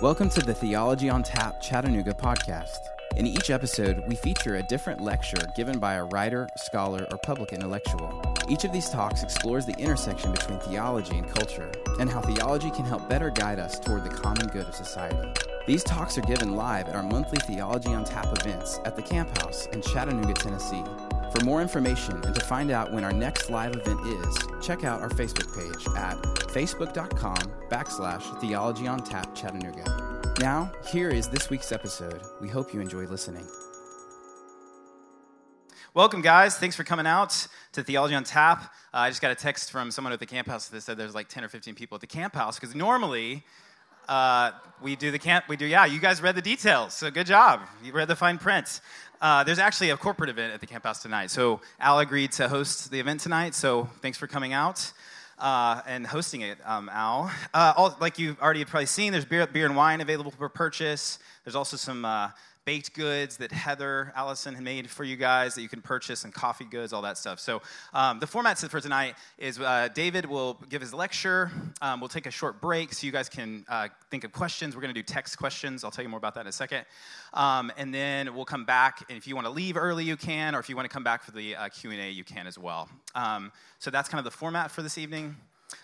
Welcome to the Theology on Tap Chattanooga podcast. In each episode, we feature a different lecture given by a writer, scholar, or public intellectual. Each of these talks explores the intersection between theology and culture, and how theology can help better guide us toward the common good of society. These talks are given live at our monthly Theology on Tap events at the Camp House in Chattanooga, Tennessee. For more information and to find out when our next live event is, check out our Facebook page at facebook.com backslash theology on tap Chattanooga. Now, here is this week's episode. We hope you enjoy listening. Welcome, guys. Thanks for coming out to Theology on Tap. Uh, I just got a text from someone at the camp house that said there's like 10 or 15 people at the camp house because normally uh, we do the camp, we do, yeah, you guys read the details, so good job. You read the fine print. Uh, there's actually a corporate event at the camp house tonight. So Al agreed to host the event tonight, so thanks for coming out. Uh, and hosting it, um, Al. Uh, all, like you've already probably seen, there's beer, beer and wine available for purchase. There's also some uh, baked goods that Heather Allison had made for you guys that you can purchase, and coffee goods, all that stuff. So, um, the format for tonight is uh, David will give his lecture. Um, we'll take a short break so you guys can uh, think of questions. We're going to do text questions. I'll tell you more about that in a second. Um, and then we'll come back, and if you want to leave early, you can, or if you want to come back for the uh, Q&A, you can as well. Um, so that's kind of the format for this evening.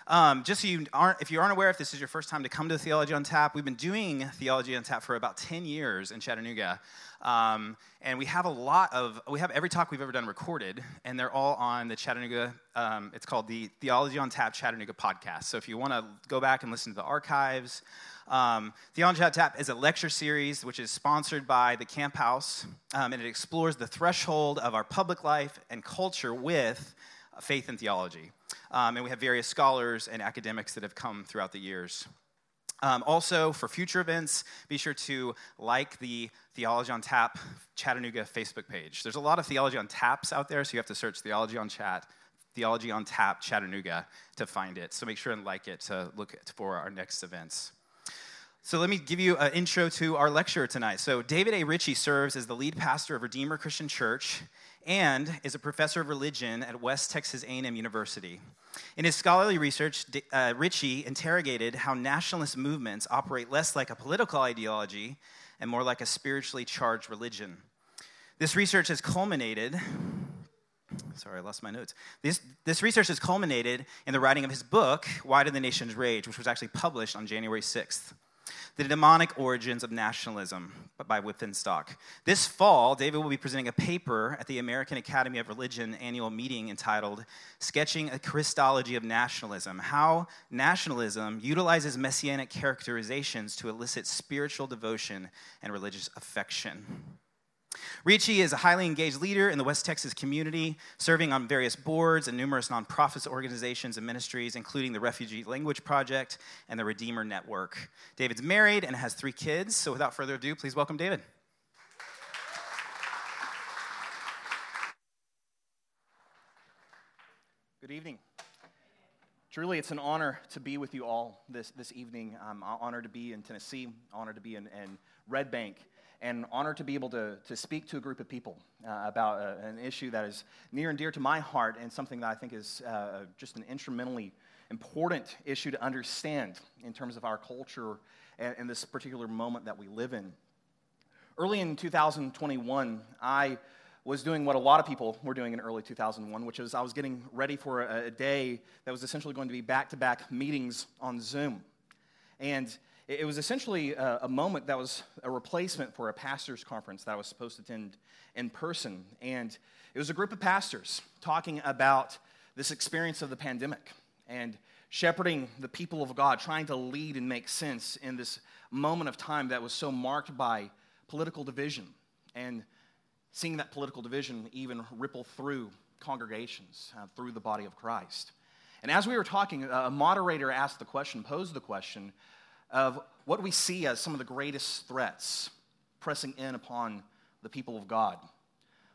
Um, just so you aren't, if you aren't aware, if this is your first time to come to Theology on Tap, we've been doing Theology on Tap for about 10 years in Chattanooga. Um, and we have a lot of, we have every talk we've ever done recorded, and they're all on the Chattanooga, um, it's called the Theology on Tap Chattanooga podcast. So if you want to go back and listen to the archives, um, Theology on Tap is a lecture series which is sponsored by the Camp House, um, and it explores the threshold of our public life and culture with faith and theology. Um, and we have various scholars and academics that have come throughout the years. Um, also, for future events, be sure to like the Theology on Tap Chattanooga Facebook page. There's a lot of Theology on Taps out there, so you have to search Theology on Chat, Theology on Tap Chattanooga to find it. So make sure and like it to look for our next events. So let me give you an intro to our lecture tonight. So David A. Ritchie serves as the lead pastor of Redeemer Christian Church and is a professor of religion at West Texas A&M University. In his scholarly research, uh, Ritchie interrogated how nationalist movements operate less like a political ideology and more like a spiritually charged religion. This research has culminated Sorry, I lost my notes. This, this research has culminated in the writing of his book, Why Did the Nations Rage, which was actually published on January 6th. The Demonic Origins of Nationalism by Wipf and Stock. This fall, David will be presenting a paper at the American Academy of Religion annual meeting entitled Sketching a Christology of Nationalism How Nationalism Utilizes Messianic Characterizations to Elicit Spiritual Devotion and Religious Affection. Ritchie is a highly engaged leader in the West Texas community, serving on various boards and numerous nonprofits, organizations and ministries, including the Refugee Language Project and the Redeemer Network. David's married and has three kids, so without further ado, please welcome David. Good evening. Truly, it's an honor to be with you all this, this evening. Um, I'm honored to be in Tennessee, honored to be in, in Red Bank and honored to be able to, to speak to a group of people uh, about uh, an issue that is near and dear to my heart and something that I think is uh, just an instrumentally important issue to understand in terms of our culture and, and this particular moment that we live in. Early in 2021, I was doing what a lot of people were doing in early 2001, which is I was getting ready for a, a day that was essentially going to be back to back meetings on Zoom. And it was essentially a, a, moment that was a replacement for a pastor's conference that I was supposed to attend in person. And it was a group of pastors talking about this experience of the pandemic and shepherding the people of God, trying to lead and make sense in this moment of time that was so marked by political division and seeing that political division even ripple through congregations, uh, through the body of Christ. And as we were talking, a moderator asked the question, posed the question, of what we see as some of the greatest threats pressing in upon the people of God.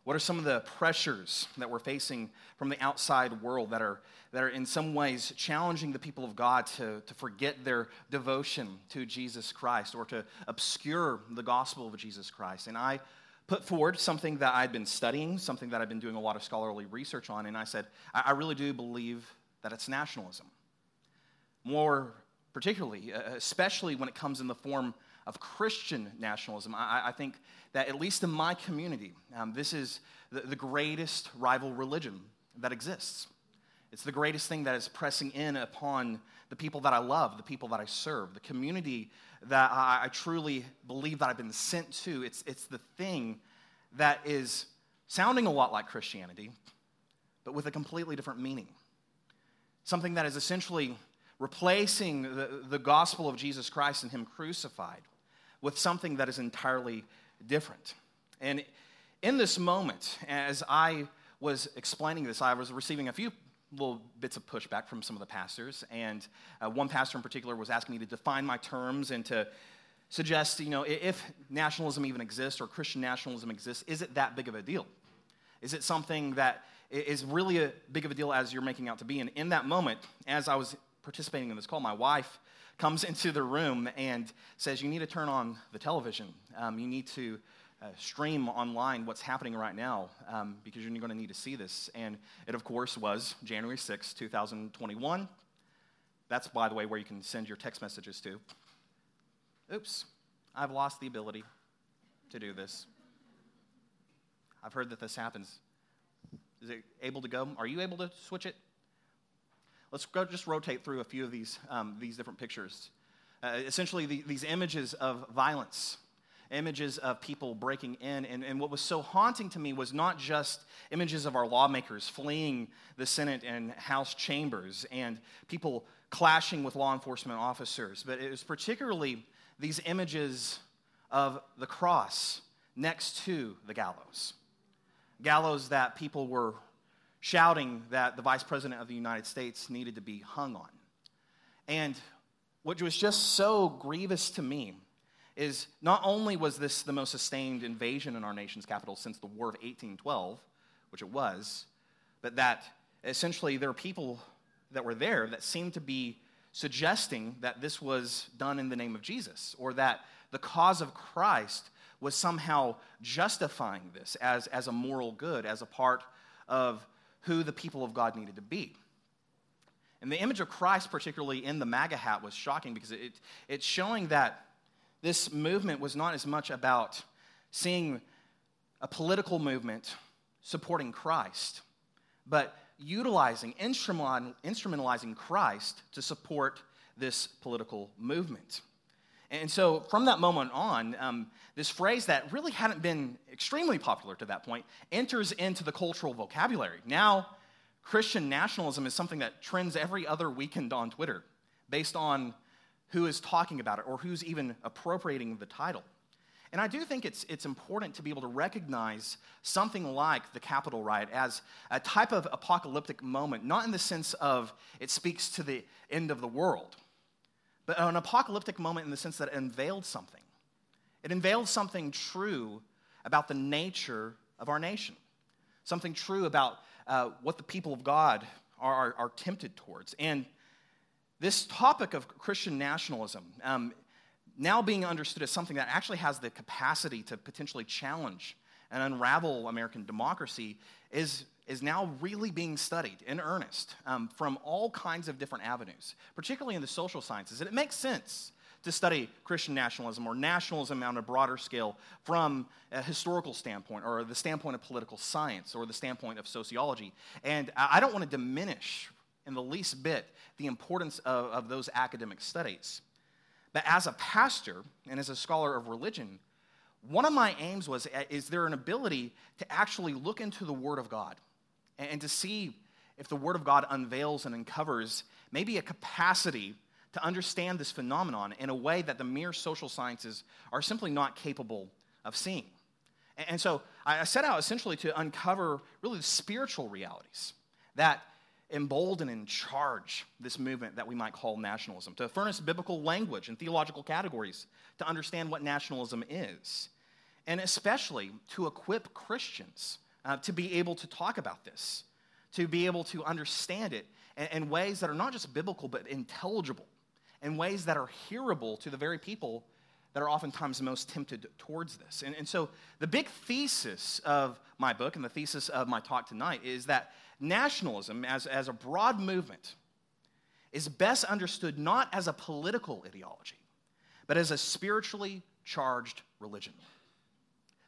What are some of the pressures that we're facing from the outside world that are, that are in some ways challenging the people of God to, to forget their devotion to Jesus Christ or to obscure the gospel of Jesus Christ? And I put forward something that I'd been studying, something that I've been doing a lot of scholarly research on, and I said, I, I really do believe that it's nationalism. More particularly, uh, especially when it comes in the form of Christian nationalism. I, I think that, at least in my community, um, this is the, the greatest rival religion that exists. It's the greatest thing that is pressing in upon the people that I love, the people that I serve, the community that I, I truly believe that I've been sent to. It's, it's the thing that is sounding a lot like Christianity, but with a completely different meaning. Something that is essentially replacing the, the gospel of Jesus Christ and Him crucified with something that is entirely different. And in this moment, as I was explaining this, I was receiving a few little bits of pushback from some of the pastors. And uh, one pastor in particular was asking me to define my terms and to suggest, you know, if nationalism even exists or Christian nationalism exists, is it that big of a deal? Is it something that is really a big of a deal as you're making out to be? And in that moment, as I was participating in this call, my wife comes into the room and says, You need to turn on the television. Um, you need to uh, stream online what's happening right now um, because you're going to need to see this. And it, of course, was January 6, 2021. That's, by the way, where you can send your text messages to. Oops, I've lost the ability to do this. I've heard that this happens. Is it able to go? Are you able to switch it? Let's go just rotate through a few of these, um, these different pictures. Uh, essentially, the, these images of violence images of people breaking in. And, and what was so haunting to me was not just images of our lawmakers fleeing the Senate and House chambers and people clashing with law enforcement officers, but it was particularly these images of the cross next to the gallows. Gallows that people were shouting that the vice president of the United States needed to be hung on. And what was just so grievous to me is not only was this the most sustained invasion in our nation's capital since the War of 1812, which it was, but that essentially there are people that were there that seemed to be suggesting that this was done in the name of Jesus, or that the cause of Christ was somehow justifying this as, as a moral good, as a part of who the people of God needed to be. And the image of Christ, particularly in the MAGA hat, was shocking because it, it's showing that this movement was not as much about seeing a political movement supporting Christ, but utilizing, instrumentalizing Christ to support this political movement. And so from that moment on, um, this phrase that really hadn't been extremely popular to that point enters into the cultural vocabulary. Now, Christian nationalism is something that trends every other weekend on Twitter based on who is talking about it or who's even appropriating the title. And I do think it's, it's important to be able to recognize something like the Capitol riot as a type of apocalyptic moment, not in the sense of it speaks to the end of the world, but an apocalyptic moment in the sense that it unveiled something. It unveiled something true about the nature of our nation, something true about uh, what the people of God are, are, are tempted towards. And this topic of Christian nationalism, um, now being understood as something that actually has the capacity to potentially challenge and unravel American democracy, is, is now really being studied in earnest um, from all kinds of different avenues, particularly in the social sciences. And it makes sense to study Christian nationalism or nationalism on a broader scale from a historical standpoint or the standpoint of political science or the standpoint of sociology. And I don't want to diminish in the least bit the importance of, of those academic studies. But as a pastor and as a scholar of religion, one of my aims was uh, is there an ability to actually look into the Word of God and, to see if the Word of God unveils and uncovers maybe a capacity to understand this phenomenon in a way that the mere social sciences are simply not capable of seeing. And so I set out essentially to uncover really the spiritual realities that embolden and charge this movement that we might call nationalism, to furnish biblical language and theological categories to understand what nationalism is, and especially to equip Christians uh, to be able to talk about this, to be able to understand it in, in ways that are not just biblical but intelligible, in ways that are hearable to the very people that are oftentimes most tempted towards this. And, and so, the big thesis of my book and the thesis of my talk tonight is that nationalism, as, as a broad movement, is best understood not as a political ideology, but as a spiritually charged religion.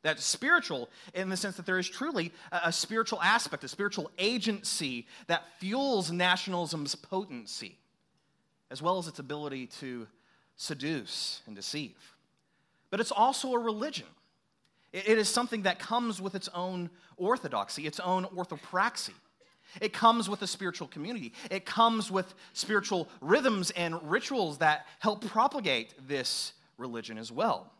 That's spiritual in the sense that there is truly a, spiritual aspect, a spiritual agency that fuels nationalism's potency, as well as its ability to seduce and deceive. But it's also a religion. it is something that comes with its own orthodoxy, its own orthopraxy. It comes with a spiritual community. It comes with spiritual rhythms and rituals that help propagate this religion as well.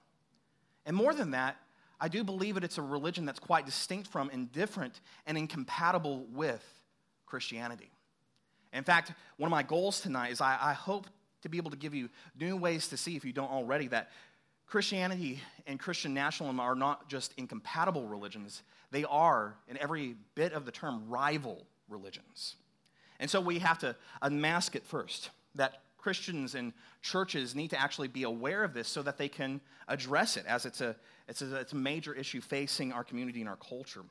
And more than that, I do believe that it's a religion that's quite distinct from, and different, and incompatible with Christianity. In fact, one of my goals tonight is I, I hope to be able to give you new ways to see, if you don't already, that Christianity and Christian nationalism are not just incompatible religions, they are, in every bit of the term, rival religions. And so we have to unmask it first that Christians and churches need to actually be aware of this so that they can address it as it's a, it's a, it's a major issue facing our community and our culture.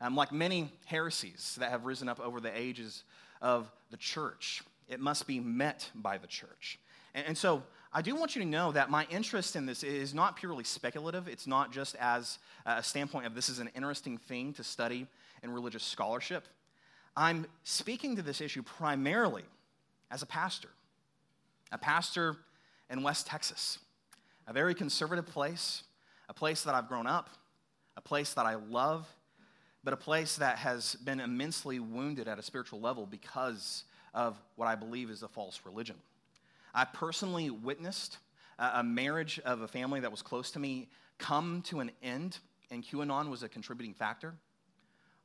Um, like many heresies that have risen up over the ages of the church, it must be met by the church. And, and so I do want you to know that my interest in this is not purely speculative. It's not just as a standpoint of this is an interesting thing to study in religious scholarship. I'm speaking to this issue primarily as a pastor, a pastor in West Texas, a very conservative place, a place that I've grown up, a place that I love, but a place that has been immensely wounded at a spiritual level because of what I believe is a false religion. I personally witnessed a marriage of a family that was close to me come to an end, and QAnon was a contributing factor.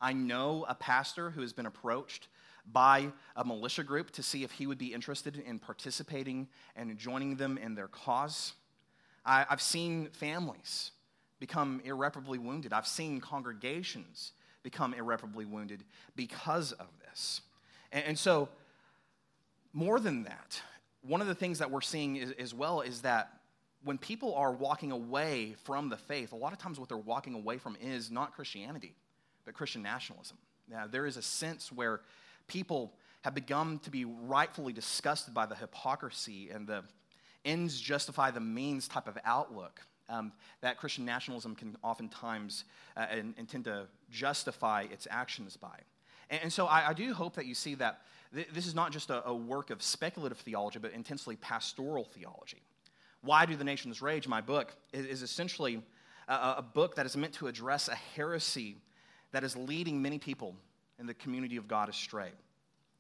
I know a pastor who has been approached by a militia group to see if he would be interested in participating and joining them in their cause. I, have seen families become irreparably wounded. I've seen congregations become irreparably wounded because of this. And, and so, more than that, one of the things that we're seeing is, as well is that when people are walking away from the faith, a lot of times what they're walking away from is not Christianity but Christian nationalism. Now, there is a sense where people have begun to be rightfully disgusted by the hypocrisy and the ends justify the means type of outlook um, that Christian nationalism can oftentimes uh, intend to justify its actions by. And, and so I, I, do hope that you see that th- this is not just a, a, work of speculative theology, but intensely pastoral theology. Why Do the Nations Rage, my book, is, is essentially a, a book that is meant to address a heresy that is leading many people in the community of God astray.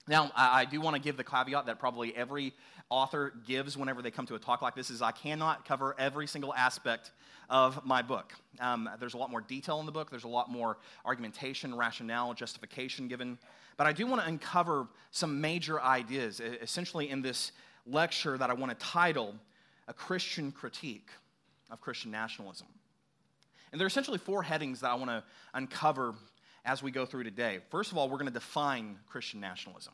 Now, I, do want to give the caveat that probably every author gives whenever they come to a talk like this is I cannot cover every single aspect of my book. Um, there's a lot more detail in the book. There's a lot more argumentation, rationale, justification given. But I do want to uncover some major ideas, essentially in this lecture that I want to title A Christian Critique of Christian Nationalism. And there are essentially four headings that I want to uncover as we go through today. First of all, we're going to define Christian nationalism.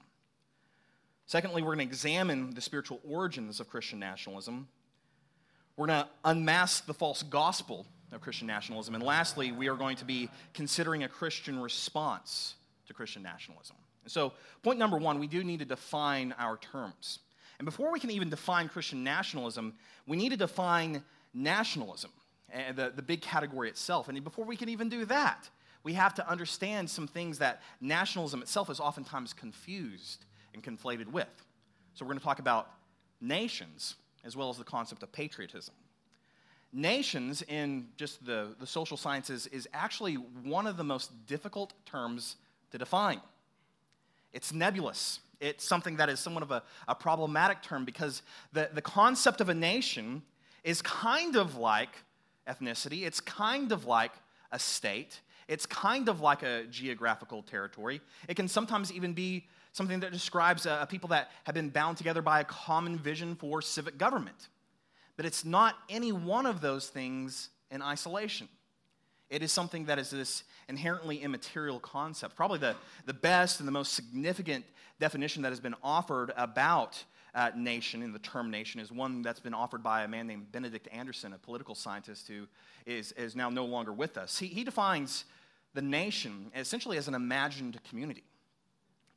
Secondly, we're going to examine the spiritual origins of Christian nationalism. We're going to unmask the false gospel of Christian nationalism. And lastly, we are going to be considering a Christian response to Christian nationalism. And so, point number one, we do need to define our terms. And before we can even define Christian nationalism, we need to define nationalism and the, the big category itself. And before we can even do that, we have to understand some things that nationalism itself is oftentimes confused and conflated with. So we're going to talk about nations as well as the concept of patriotism. Nations in just the, the social sciences is actually one of the most difficult terms to define. It's nebulous. It's something that is somewhat of a, a problematic term because the, the concept of a nation is kind of like ethnicity. It's kind of like a state, it's kind of like a geographical territory. It can sometimes even be something that describes a, a people that have been bound together by a common vision for civic government. But it's not any one of those things in isolation. It is something that is this inherently immaterial concept. Probably the, the best and the most significant definition that has been offered about uh, nation, and the term nation, is one that's been offered by a man named Benedict Anderson, a political scientist who is, is now no longer with us. He, he defines the nation essentially as an imagined community.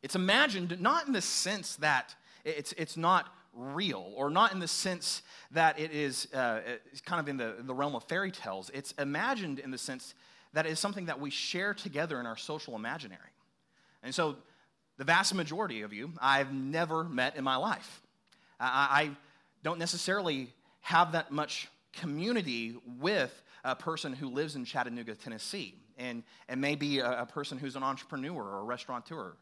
It's imagined not in the sense that It's, it's not real, or not in the sense that it is uh, kind of in the, the realm of fairy tales. It's imagined in the sense that it is something that we share together in our social imaginary. And so, the vast majority of you, I've never met in my life. I, I don't necessarily have that much community with a person who lives in Chattanooga, Tennessee, and, and maybe a, a person who's an entrepreneur or a restaurateur.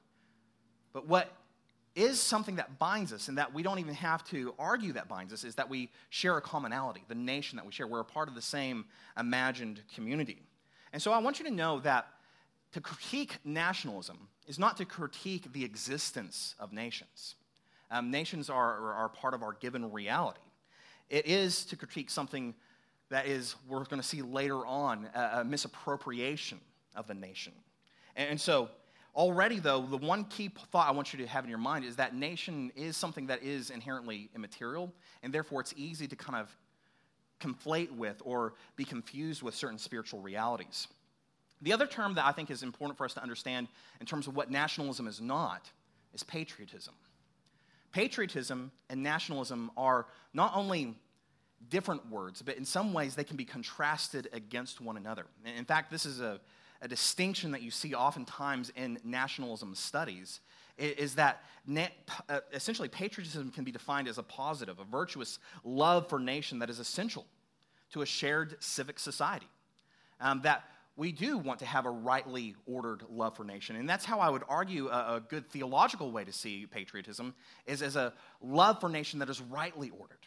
But what is something that binds us and that we don't even have to argue that binds us is that we share a commonality, the nation that we share. We're a part of the same imagined community. And so I want you to know that to critique nationalism is not to critique the existence of nations. Um, nations are, are part of our given reality. It is to critique something that is, we're going to see later on, a, a misappropriation of the nation. And, and so, already though, the one key thought I want you to have in your mind is that nation is something that is inherently immaterial, and therefore it's easy to kind of conflate with or be confused with certain spiritual realities. The other term that I think is important for us to understand in terms of what nationalism is not is patriotism. Patriotism and nationalism are not only different words, but in some ways they can be contrasted against one another. In fact, this is a, a distinction that you see oftentimes in nationalism studies is that uh, essentially patriotism can be defined as a positive, a virtuous love for nation that is essential to a shared civic society. Um, that we do want to have a rightly ordered love for nation. And that's how I would argue a, a, good theological way to see patriotism is as a love for nation that is rightly ordered,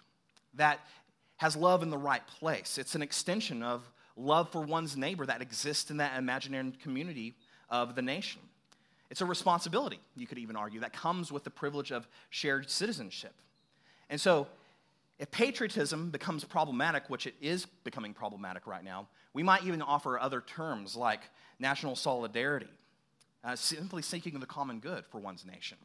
that has love in the right place. It's an extension of love for one's neighbor that exists in that imaginary community of the nation. It's a responsibility, you could even argue, that comes with the privilege of shared citizenship. And so, if patriotism becomes problematic, which it is becoming problematic right now, we might even offer other terms like national solidarity, uh, simply seeking the common good for one's nation.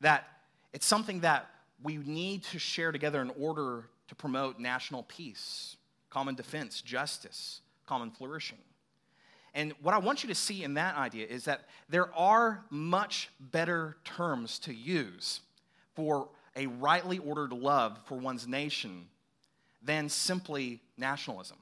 That it's something that we need to share together in order to promote national peace, common defense, justice, common flourishing. And what I want you to see in that idea is that there are much better terms to use for a rightly ordered love for one's nation than simply nationalism.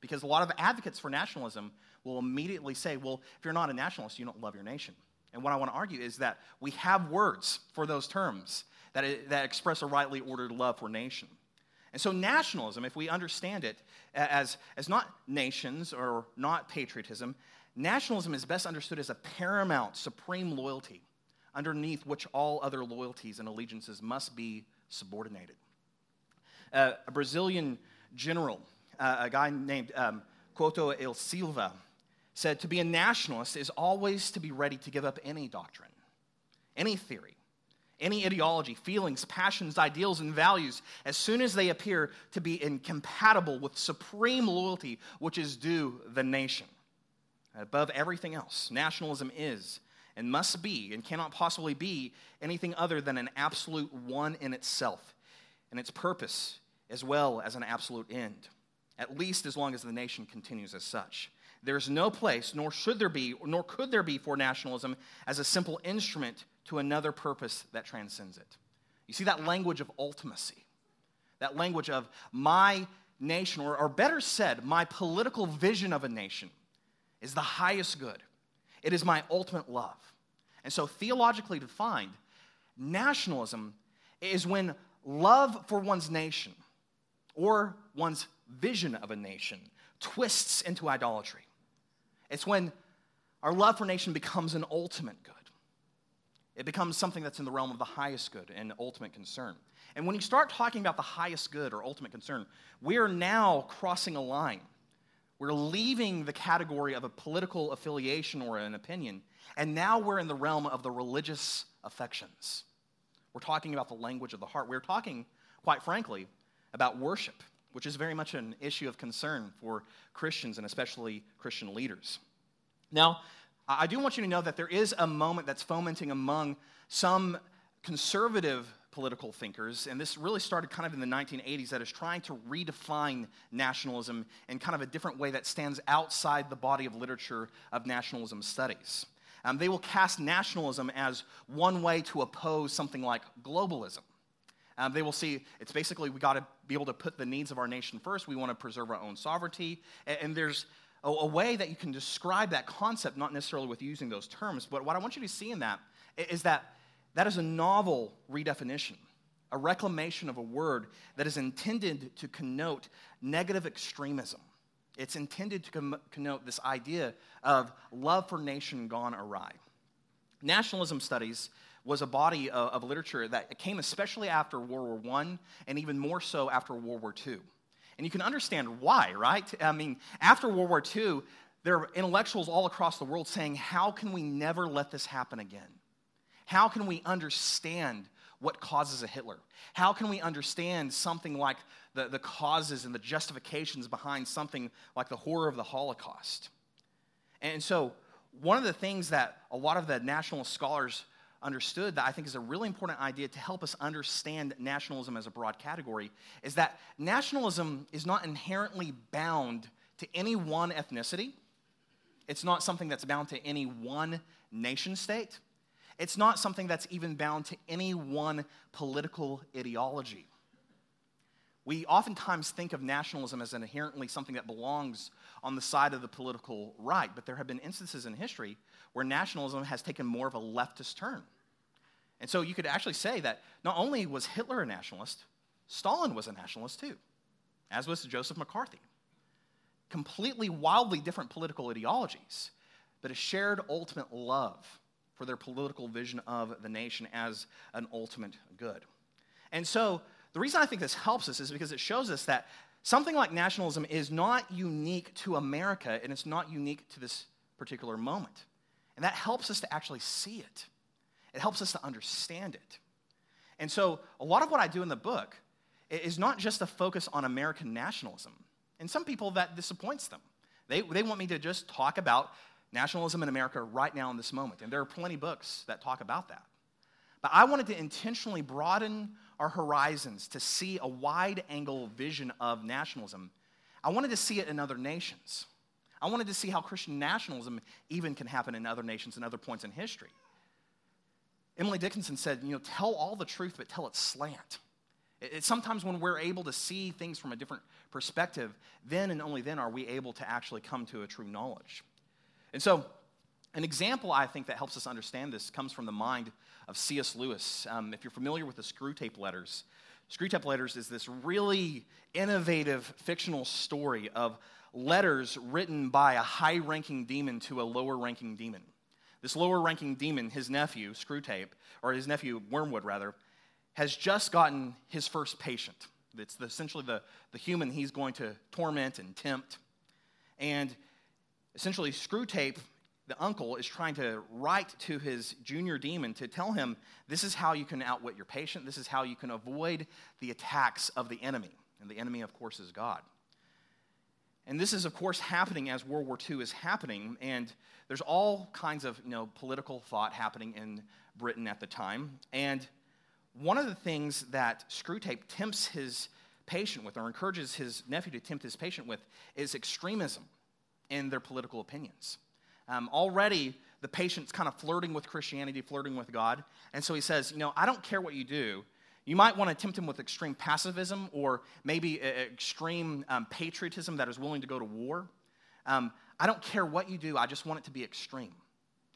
Because a lot of advocates for nationalism will immediately say, well, if you're not a nationalist, you don't love your nation. And what I want to argue is that we have words for those terms that, that express a rightly ordered love for nation. And so, nationalism, if we understand it as, as not nations or not patriotism, nationalism is best understood as a paramount, supreme loyalty underneath which all other loyalties and allegiances must be subordinated. Uh, a Brazilian general uh, a guy named um, Couto e Silva, said to be a nationalist is always to be ready to give up any doctrine, any theory, any ideology, feelings, passions, ideals, and values as soon as they appear to be incompatible with supreme loyalty, which is due the nation. Above everything else, nationalism is and must be and cannot possibly be anything other than an absolute one in itself and its purpose as well as an absolute end at least as long as the nation continues as such. There is no place, nor should there be, nor could there be for nationalism as a simple instrument to another purpose that transcends it. You see that language of ultimacy, that language of my nation, or, or better said, my political vision of a nation is the highest good. It is my ultimate love. And so, theologically defined, nationalism is when love for one's nation or one's vision of a nation twists into idolatry. It's when our love for nation becomes an ultimate good. It becomes something that's in the realm of the highest good and ultimate concern. And when you start talking about the highest good or ultimate concern, we are now crossing a line. We're leaving the category of a political affiliation or an opinion, and now we're in the realm of the religious affections. We're talking about the language of the heart. We're talking, quite frankly, about worship which is very much an issue of concern for Christians and especially Christian leaders. Now, I do want you to know that there is a moment that's fomenting among some conservative political thinkers, and this really started kind of in the 1980s, that is trying to redefine nationalism in kind of a different way that stands outside the body of literature of nationalism studies. Um, they will cast nationalism as one way to oppose something like globalism. Um, they will see it's basically we got to be able to put the needs of our nation first. We want to preserve our own sovereignty. And, and there's a, a, way that you can describe that concept, not necessarily with using those terms, but what I want you to see in that is that that is a novel redefinition, a reclamation of a word that is intended to connote negative extremism. It's intended to connote this idea of love for nation gone awry. Nationalism studies was a body of, of literature that came especially after World War I and even more so after World War II. And you can understand why, right? I mean, after World War II, there are intellectuals all across the world saying, How can we never let this happen again? How can we understand what causes a Hitler? How can we understand something like the, the causes and the justifications behind something like the horror of the Holocaust? And so, one of the things that a lot of the nationalist scholars understood that I think is a really important idea to help us understand nationalism as a broad category is that nationalism is not inherently bound to any one ethnicity. It's not something that's bound to any one nation state. It's not something that's even bound to any one political ideology. We oftentimes think of nationalism as inherently something that belongs on the side of the political right, but there have been instances in history where nationalism has taken more of a leftist turn. And so you could actually say that not only was Hitler a nationalist, Stalin was a nationalist too, as was Joseph McCarthy. Completely wildly different political ideologies, but a shared ultimate love for their political vision of the nation as an ultimate good. And so the reason I think this helps us is because it shows us that something like nationalism is not unique to America and it's not unique to this particular moment. And that helps us to actually see it. It helps us to understand it. And so, a lot of what I do in the book is not just a focus on American nationalism. And some people that disappoints them. They, they want me to just talk about nationalism in America right now in this moment. And there are plenty books that talk about that. But I wanted to intentionally broaden our horizons to see a wide angle vision of nationalism. I wanted to see it in other nations. I wanted to see how Christian nationalism even can happen in other nations and other points in history. Emily Dickinson said, you know, tell all the truth, but tell it slant. Sometimes when we're able to see things from a different perspective, then and only then are we able to actually come to a true knowledge. And so, an example I think that helps us understand this comes from the mind of C.S. Lewis. Um, if you're familiar with the Screwtape Letters, Screwtape Letters is this really innovative fictional story of letters written by a high ranking demon to a lower ranking demon. This lower ranking demon, his nephew, Screwtape, or his nephew, Wormwood, rather, has just gotten his first patient. It's essentially the, the human he's going to torment and tempt. And essentially, Screwtape, the uncle, is trying to write to his junior demon to tell him this is how you can outwit your patient, this is how you can avoid the attacks of the enemy. And the enemy, of course, is God. And this is, of course, happening as World War II is happening. And there's all kinds of you know, political thought happening in Britain at the time. And one of the things that Screwtape tempts his patient with, or encourages his nephew to tempt his patient with, is extremism in their political opinions. Um, already, the patient's kind of flirting with Christianity, flirting with God. And so he says, You know, I don't care what you do. You might want to tempt him with extreme pacifism or maybe extreme um, patriotism that is willing to go to war. Um, I don't care what you do, I just want it to be extreme.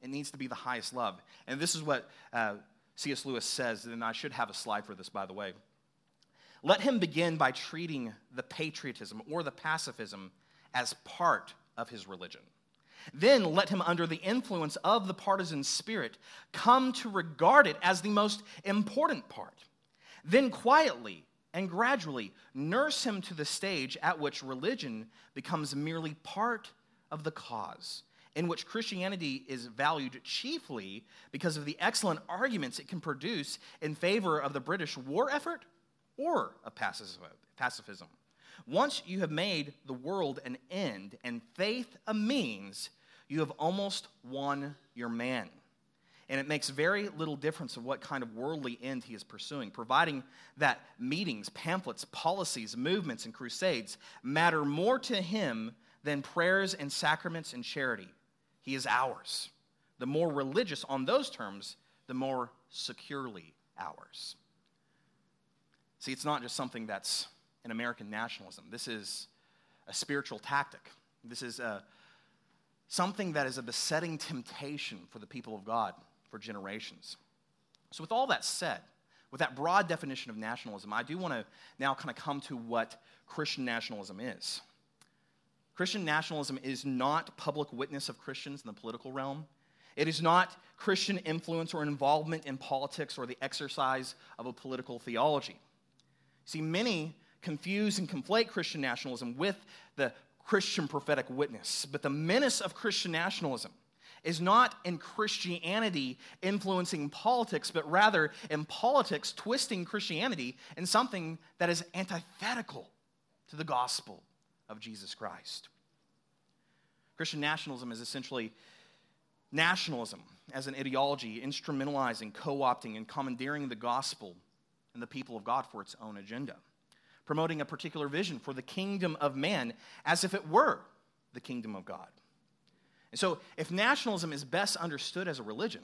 It needs to be the highest love. And this is what uh, C.S. Lewis says, and I should have a slide for this, by the way. Let him begin by treating the patriotism or the pacifism as part of his religion. Then let him, under the influence of the partisan spirit, come to regard it as the most important part. Then quietly and gradually nurse him to the stage at which religion becomes merely part of the cause, in which Christianity is valued chiefly because of the excellent arguments it can produce in favor of the British war effort or of pacifism. Once you have made the world an end and faith a means, you have almost won your man. And it makes very little difference of what kind of worldly end he is pursuing, providing that meetings, pamphlets, policies, movements, and crusades matter more to him than prayers and sacraments and charity. He is ours. The more religious on those terms, the more securely ours. See, it's not just something that's an American nationalism. This is a spiritual tactic. This is a, something that is a besetting temptation for the people of God for generations. So, with all that said, with that broad definition of nationalism, I do want to now kind of come to what Christian nationalism is. Christian nationalism is not public witness of Christians in the political realm. It is not Christian influence or involvement in politics or the exercise of a political theology. See, many confuse and conflate Christian nationalism with the Christian prophetic witness. But the menace of Christian nationalism is not in Christianity influencing politics, but rather in politics twisting Christianity in something that is antithetical to the gospel of Jesus Christ. Christian nationalism is essentially nationalism as an ideology, instrumentalizing, co opting, and commandeering the gospel and the people of God for its own agenda, promoting a particular vision for the kingdom of man as if it were the kingdom of God. And so, if nationalism is best understood as a religion,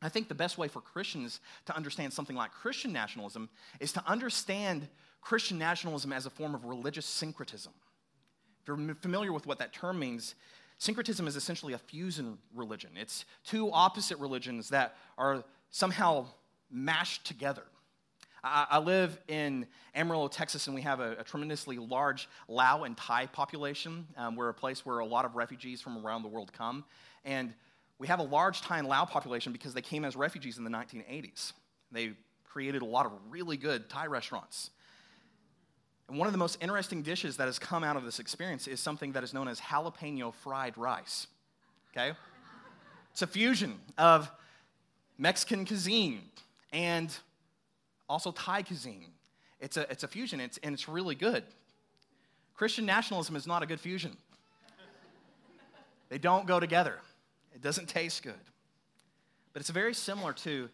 I think the best way for Christians to understand something like Christian nationalism is to understand Christian nationalism as a form of religious syncretism. If you're familiar with what that term means, syncretism is essentially a fusion religion. It's two opposite religions that are somehow mashed together. I, live in Amarillo, Texas, and we have a, a tremendously large Lao and Thai population. Um, we're a place where a lot of refugees from around the world come. And we have a large Thai and Lao population because they came as refugees in the 1980s. They created a lot of really good Thai restaurants. And one of the most interesting dishes that has come out of this experience is something that is known as jalapeno fried rice. Okay? It's a fusion of Mexican cuisine and also Thai cuisine. It's a, it's a fusion, it's, and it's really good. Christian nationalism is not a good fusion. They don't go together. It doesn't taste good. But it's very similar to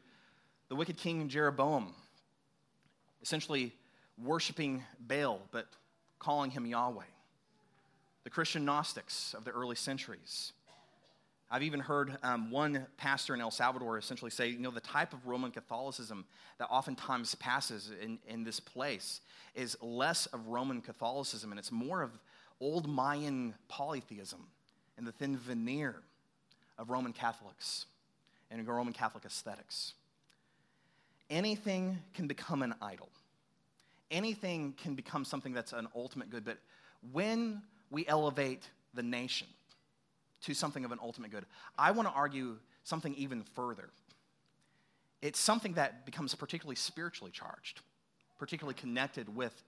the wicked king Jeroboam, essentially worshiping Baal, but calling him Yahweh. The Christian Gnostics of the early centuries, I've even heard um, one pastor in El Salvador essentially say, you know, the type of Roman Catholicism that oftentimes passes in, in this place is less of Roman Catholicism and it's more of old Mayan polytheism and the thin veneer of Roman Catholics and Roman Catholic aesthetics. Anything can become an idol. Anything can become something that's an ultimate good, but when we elevate the nation, to something of an ultimate good. I want to argue something even further. It's something that becomes particularly spiritually charged, particularly connected with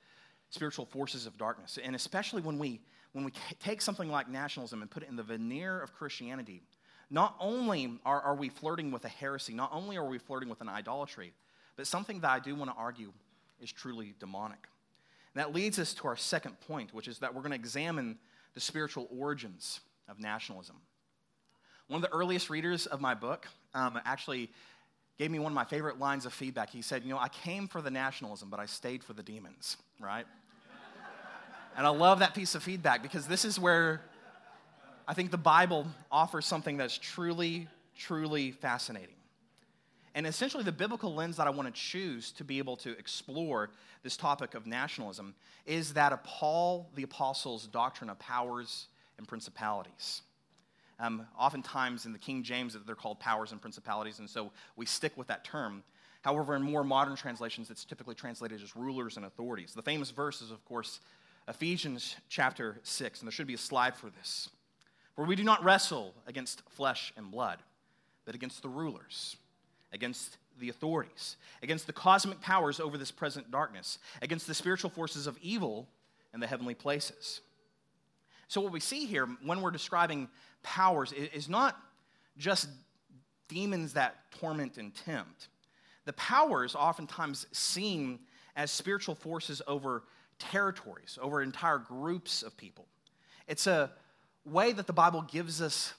spiritual forces of darkness. And especially when we, when we take something like nationalism and put it in the veneer of Christianity, not only are, are we flirting with a heresy, not only are we flirting with an idolatry, but something that I do want to argue is truly demonic. And that leads us to our second point, which is that we're going to examine the spiritual origins of nationalism. One of the earliest readers of my book um, actually gave me one of my favorite lines of feedback. He said, You know, I came for the nationalism, but I stayed for the demons, right? and I love that piece of feedback because this is where I think the Bible offers something that's truly, truly fascinating. And essentially, the biblical lens that I want to choose to be able to explore this topic of nationalism is that of Paul the Apostle's doctrine of powers and principalities. Um, oftentimes in the King James, they're called powers and principalities, and so we stick with that term. However, in more modern translations, it's typically translated as rulers and authorities. The famous verse is, of course, Ephesians chapter 6, and there should be a slide for this. For we do not wrestle against flesh and blood, but against the rulers, against the authorities, against the cosmic powers over this present darkness, against the spiritual forces of evil in the heavenly places. So, what we see here when we're describing powers is not just demons that torment and tempt. The powers oftentimes seen as spiritual forces over territories, over entire groups of people. It's a way that the Bible gives us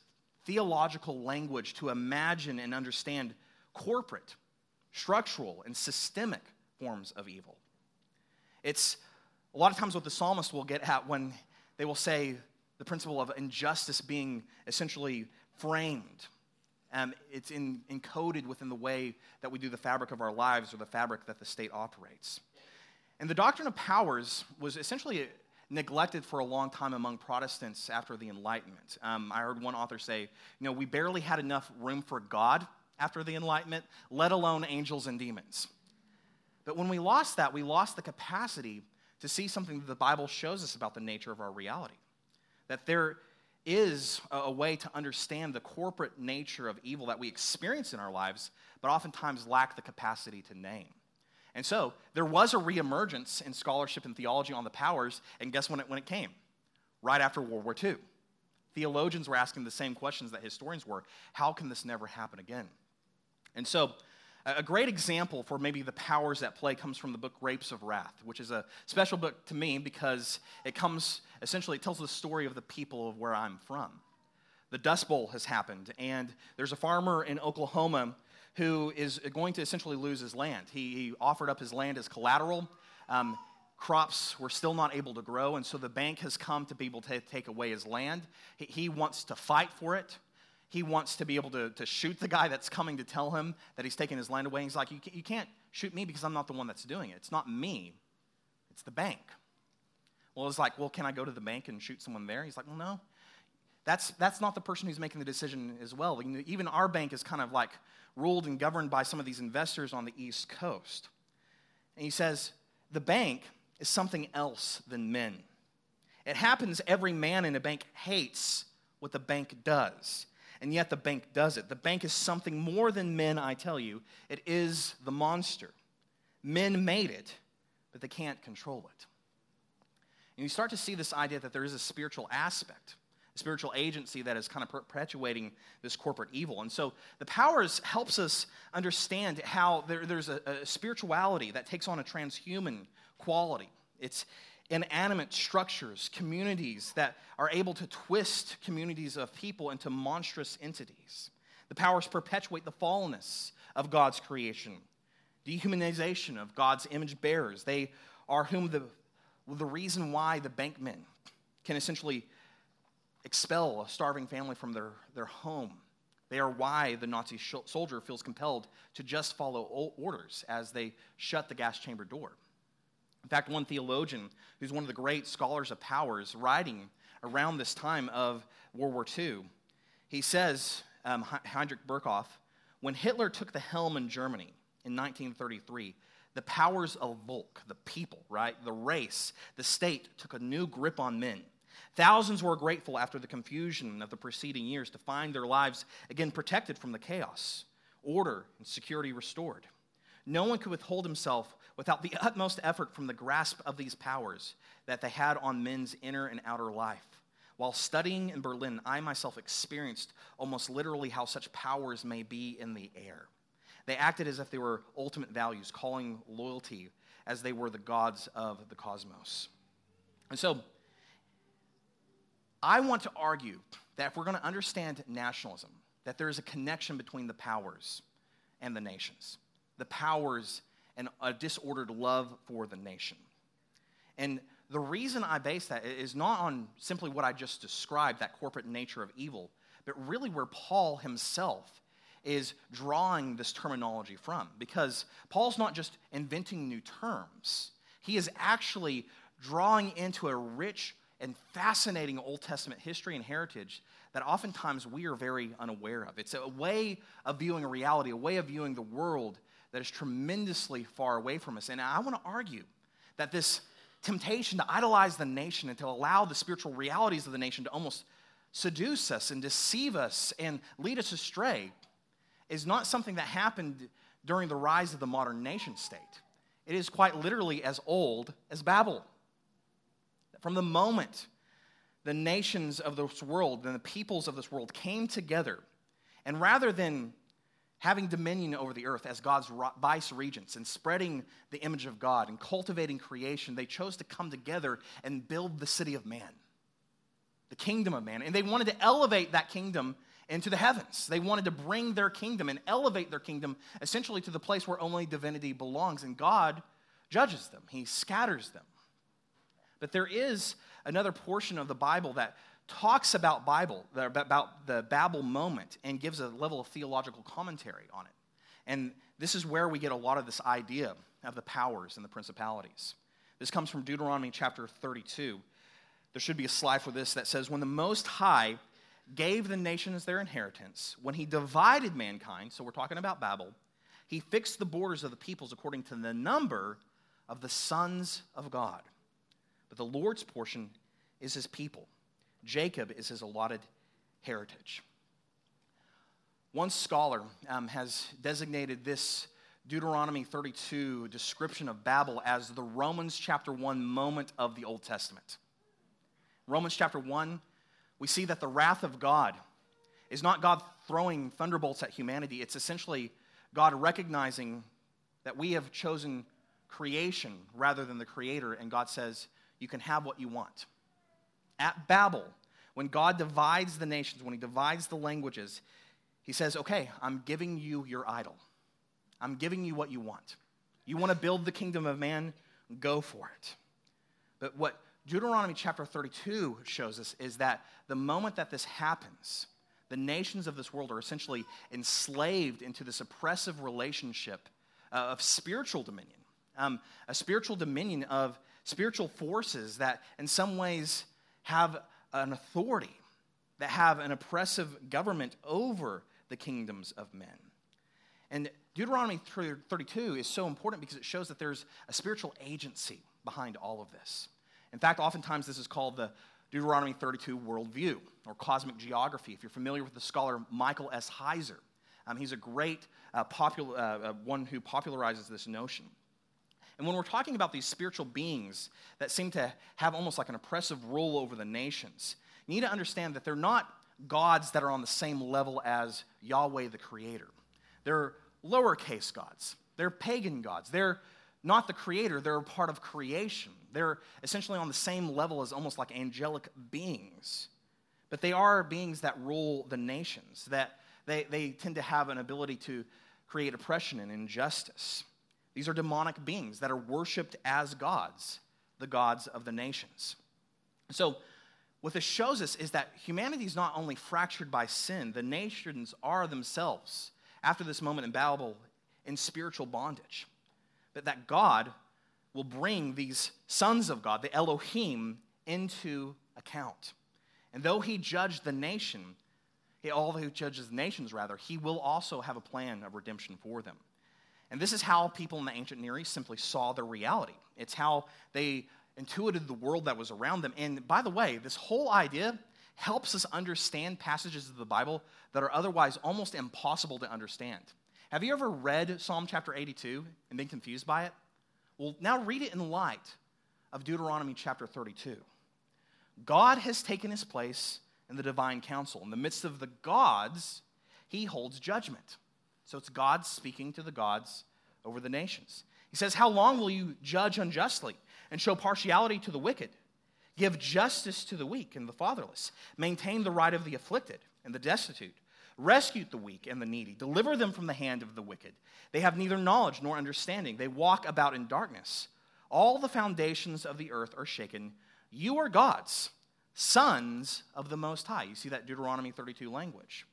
theological language to imagine and understand corporate, structural, and systemic forms of evil. It's a lot of times what the psalmist will get at when they will say the principle of injustice being essentially framed Um, it's in, encoded within the way that we do the fabric of our lives or the fabric that the state operates. And the doctrine of powers was essentially neglected for a long time among Protestants after the Enlightenment. Um, I heard one author say, you know, we barely had enough room for God after the Enlightenment, let alone angels and demons. But when we lost that, we lost the capacity to see something that the Bible shows us about the nature of our reality. That there is a, way to understand the corporate nature of evil that we experience in our lives, but oftentimes lack the capacity to name. And so there was a reemergence in scholarship and theology on the powers, and guess when it, when it came? Right after World War II. Theologians were asking the same questions that historians were how can this never happen again? And so a great example for maybe the powers at play comes from the book Grapes of Wrath, which is a special book to me because it comes, essentially, it tells the story of the people of where I'm from. The Dust Bowl has happened, and there's a farmer in Oklahoma who is going to essentially lose his land. He, he offered up his land as collateral. Um, crops were still not able to grow, and so the bank has come to be able to take away his land. He, he wants to fight for it. He wants to be able to, to shoot the guy that's coming to tell him that he's taking his land away. He's like, you, you can't shoot me because I'm not the one that's doing it. It's not me, it's the bank. Well, it's like, well, can I go to the bank and shoot someone there? He's like, well, no. That's, that's not the person who's making the decision as well. Even our bank is kind of like ruled and governed by some of these investors on the East Coast. And he says, the bank is something else than men. It happens every man in a bank hates what the bank does and yet the bank does it. The bank is something more than men, I tell you. It is the monster. Men made it, but they can't control it. And you start to see this idea that there is a spiritual aspect, a spiritual agency that is kind of perpetuating this corporate evil. And so the powers helps us understand how there, there's a, a spirituality that takes on a transhuman quality. It's, inanimate structures, communities that are able to twist communities of people into monstrous entities. The powers perpetuate the fallenness of God's creation, dehumanization of God's image bearers. They are whom the, the reason why the bankmen can essentially expel a starving family from their, their home. They are why the Nazi soldier feels compelled to just follow orders as they shut the gas chamber door. In fact, one theologian who's one of the great scholars of powers, writing around this time of World War II, he says, um, Heinrich Berkhof, when Hitler took the helm in Germany in 1933, the powers of Volk, the people, right, the race, the state, took a new grip on men. Thousands were grateful after the confusion of the preceding years to find their lives again protected from the chaos, order, and security restored. No one could withhold himself without the utmost effort from the grasp of these powers that they had on men's inner and outer life. While studying in Berlin, I myself experienced almost literally how such powers may be in the air. They acted as if they were ultimate values, calling loyalty as they were the gods of the cosmos. And so, I want to argue that if we're going to understand nationalism, that there is a connection between the powers and the nations. The powers and a disordered love for the nation. And the reason I base that is not on simply what I just described, that corporate nature of evil, but really where Paul himself is drawing this terminology from. Because Paul's not just inventing new terms, he is actually drawing into a rich and fascinating Old Testament history and heritage that oftentimes we are very unaware of. It's a way of viewing reality, a way of viewing the world that is tremendously far away from us. And I want to argue that this temptation to idolize the nation and to allow the spiritual realities of the nation to almost seduce us and deceive us and lead us astray is not something that happened during the rise of the modern nation state. It is quite literally as old as Babel. From the moment the nations of this world and the peoples of this world came together, and rather than having dominion over the earth as God's vice regents and spreading the image of God and cultivating creation, they chose to come together and build the city of man, the kingdom of man. And they wanted to elevate that kingdom into the heavens. They wanted to bring their kingdom and elevate their kingdom essentially to the place where only divinity belongs. And God judges them, He scatters them. But there is another portion of the Bible that talks about Bible, about the Babel moment, and gives a level of theological commentary on it. And this is where we get a lot of this idea of the powers and the principalities. This comes from Deuteronomy chapter 32. There should be a slide for this that says, When the Most High gave the nations their inheritance, when he divided mankind, so we're talking about Babel, he fixed the borders of the peoples according to the number of the sons of God. But the Lord's portion is his people. Jacob is his allotted heritage. One scholar um, has designated this Deuteronomy 32 description of Babel as the Romans chapter 1 moment of the Old Testament. Romans chapter 1, we see that the wrath of God is not God throwing thunderbolts at humanity, it's essentially God recognizing that we have chosen creation rather than the creator, and God says, You can have what you want. At Babel, when God divides the nations, when He divides the languages, He says, Okay, I'm giving you your idol. I'm giving you what you want. You want to build the kingdom of man? Go for it. But what Deuteronomy chapter 32 shows us is that the moment that this happens, the nations of this world are essentially enslaved into this oppressive relationship uh, of spiritual dominion, um, a spiritual dominion of spiritual forces that, in some ways, have an authority, that have an oppressive government over the kingdoms of men. And Deuteronomy 32 is so important because it shows that there's a spiritual agency behind all of this. In fact, oftentimes this is called the Deuteronomy 32 worldview or cosmic geography. If you're familiar with the scholar Michael S. Heiser, um, he's a great uh, popular, uh, uh, one who popularizes this notion. And when we're talking about these spiritual beings that seem to have almost like an oppressive rule over the nations, you need to understand that they're not gods that are on the same level as Yahweh the Creator. They're lowercase gods. They're pagan gods. They're not the creator, they're a part of creation. They're essentially on the same level as almost like angelic beings. But they are beings that rule the nations, that they, they tend to have an ability to create oppression and injustice. These are demonic beings that are worshiped as gods, the gods of the nations. So, what this shows us is that humanity is not only fractured by sin, the nations are themselves after this moment in Babel in spiritual bondage. But that God will bring these sons of God, the Elohim, into account. And though he judged the nation, all who judges the nations rather, he will also have a plan of redemption for them. And this is how people in the ancient Near East simply saw their reality. It's how they intuited the world that was around them. And by the way, this whole idea helps us understand passages of the Bible that are otherwise almost impossible to understand. Have you ever read Psalm chapter 82 and been confused by it? Well, now read it in light of Deuteronomy chapter 32. God has taken his place in the divine council. In the midst of the gods, he holds judgment. So it's God speaking to the gods over the nations. He says, How long will you judge unjustly and show partiality to the wicked? Give justice to the weak and the fatherless. Maintain the right of the afflicted and the destitute. Rescue the weak and the needy. Deliver them from the hand of the wicked. They have neither knowledge nor understanding. They walk about in darkness. All the foundations of the earth are shaken. You are gods, sons of the Most High. You see that Deuteronomy 32 language.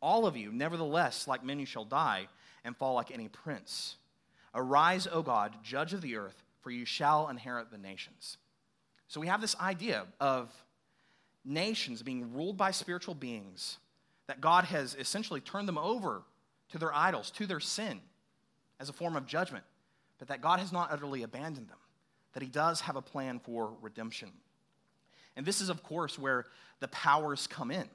All of you, nevertheless, like men, you shall die and fall like any prince. Arise, O God, judge of the earth, for you shall inherit the nations. So we have this idea of nations being ruled by spiritual beings, that God has essentially turned them over to their idols, to their sin, as a form of judgment, but that God has not utterly abandoned them, that He does have a plan for redemption. And this is, of course, where the powers come in.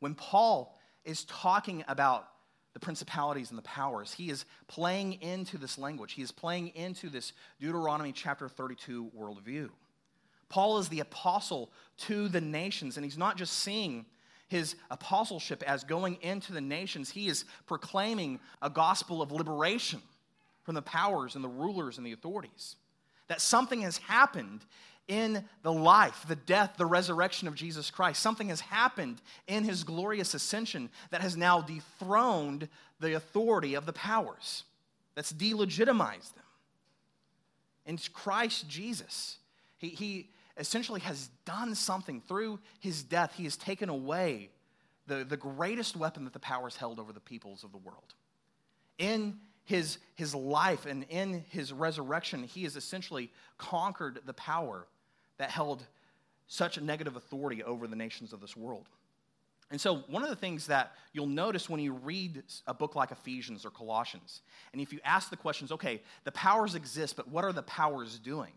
When Paul is talking about the principalities and the powers, he is playing into this language. He is playing into this Deuteronomy chapter 32 worldview. Paul is the apostle to the nations, and he's not just seeing his apostleship as going into the nations, he is proclaiming a gospel of liberation from the powers and the rulers and the authorities. That something has happened in the life, the death, the resurrection of Jesus Christ. Something has happened in his glorious ascension that has now dethroned the authority of the powers, that's delegitimized them. In Christ Jesus, He, he essentially has done something through his death. He has taken away the, the greatest weapon that the powers held over the peoples of the world. In his, his life and in his resurrection, he has essentially conquered the power that held such a negative authority over the nations of this world. And so, one of the things that you'll notice when you read a book like Ephesians or Colossians, and if you ask the questions, okay, the powers exist, but what are the powers doing?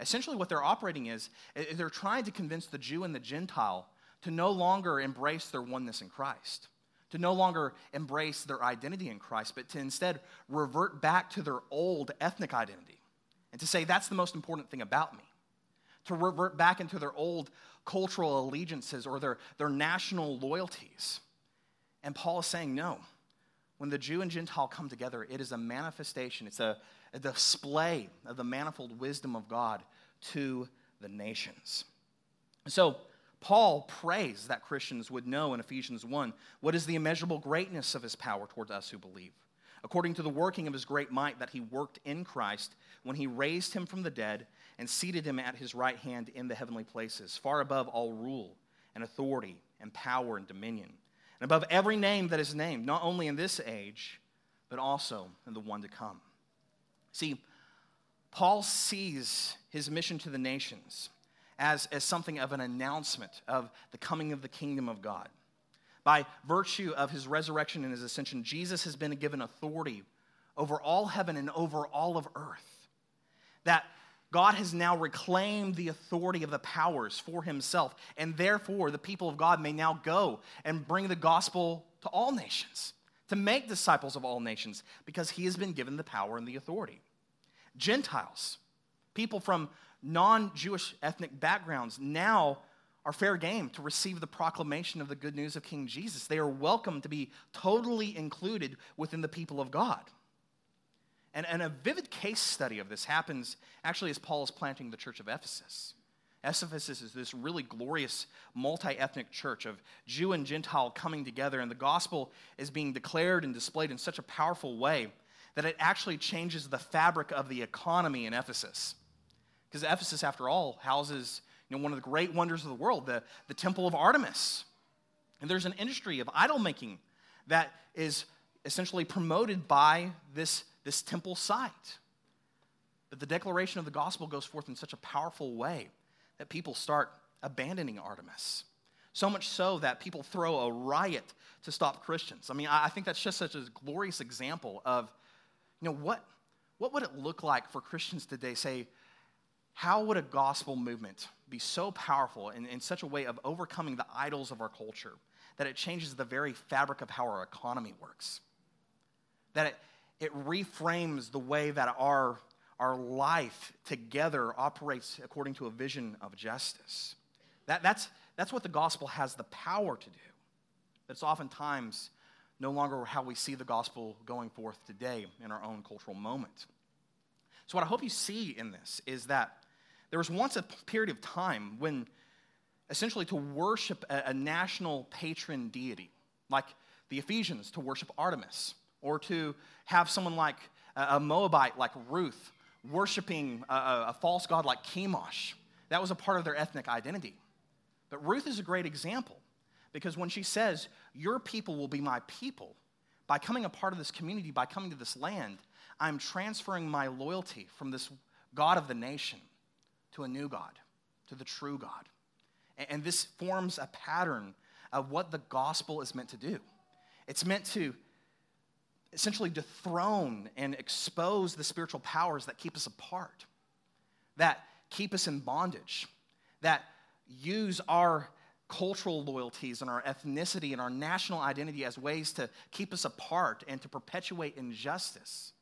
Essentially, what they're operating is they're trying to convince the Jew and the Gentile to no longer embrace their oneness in Christ, to no longer embrace their identity in Christ, but to instead revert back to their old ethnic identity and to say, that's the most important thing about me. To revert back into their old cultural allegiances or their, their national loyalties. And Paul is saying, no. When the Jew and Gentile come together, it is a manifestation, it's a, a display of the manifold wisdom of God to the nations. So, Paul prays that Christians would know in Ephesians 1 what is the immeasurable greatness of his power towards us who believe, according to the working of his great might that he worked in Christ when he raised him from the dead and seated him at his right hand in the heavenly places, far above all rule and authority and power and dominion, and above every name that is named, not only in this age, but also in the one to come. See, Paul sees his mission to the nations as, as something of an announcement of the coming of the kingdom of God. By virtue of his resurrection and his ascension, Jesus has been given authority over all heaven and over all of earth. That God has now reclaimed the authority of the powers for himself, and therefore the people of God may now go and bring the gospel to all nations, to make disciples of all nations, because he has been given the power and the authority. Gentiles, people from non Jewish ethnic backgrounds now are fair game to receive the proclamation of the good news of King Jesus. They are welcome to be totally included within the people of God. And, and a vivid case study of this happens actually as Paul is planting the church of Ephesus. Ephesus is this really glorious multi ethnic church of Jew and Gentile coming together, and the gospel is being declared and displayed in such a powerful way that it actually changes the fabric of the economy in Ephesus. Because Ephesus, after all, houses you know, one of the great wonders of the world, the, the Temple of Artemis. And there's an industry of idol making that is essentially promoted by this, this temple site. But the declaration of the gospel goes forth in such a powerful way that people start abandoning Artemis. So much so that people throw a riot to stop Christians. I mean, I think that's just such a glorious example of, you know, what, what would it look like for Christians today say, how would a gospel movement be so powerful in, in such a way of overcoming the idols of our culture that it changes the very fabric of how our economy works? That it, it reframes the way that our, our life together operates according to a vision of justice. That, that's, that's what the gospel has the power to do. It's oftentimes no longer how we see the gospel going forth today in our own cultural moment. So, what I hope you see in this is that there was once a period of time when essentially to worship a, a national patron deity, like the Ephesians to worship Artemis, or to have someone like a, Moabite like Ruth worshiping a, a false god like Chemosh. That was a part of their ethnic identity. But Ruth is a great example because when she says, Your people will be my people, by coming a part of this community, by coming to this land, I'm transferring my loyalty from this God of the nation to a new God, to the true God. And this forms a pattern of what the gospel is meant to do. It's meant to essentially dethrone and expose the spiritual powers that keep us apart, that keep us in bondage, that use our cultural loyalties and our ethnicity and our national identity as ways to keep us apart and to perpetuate injustice.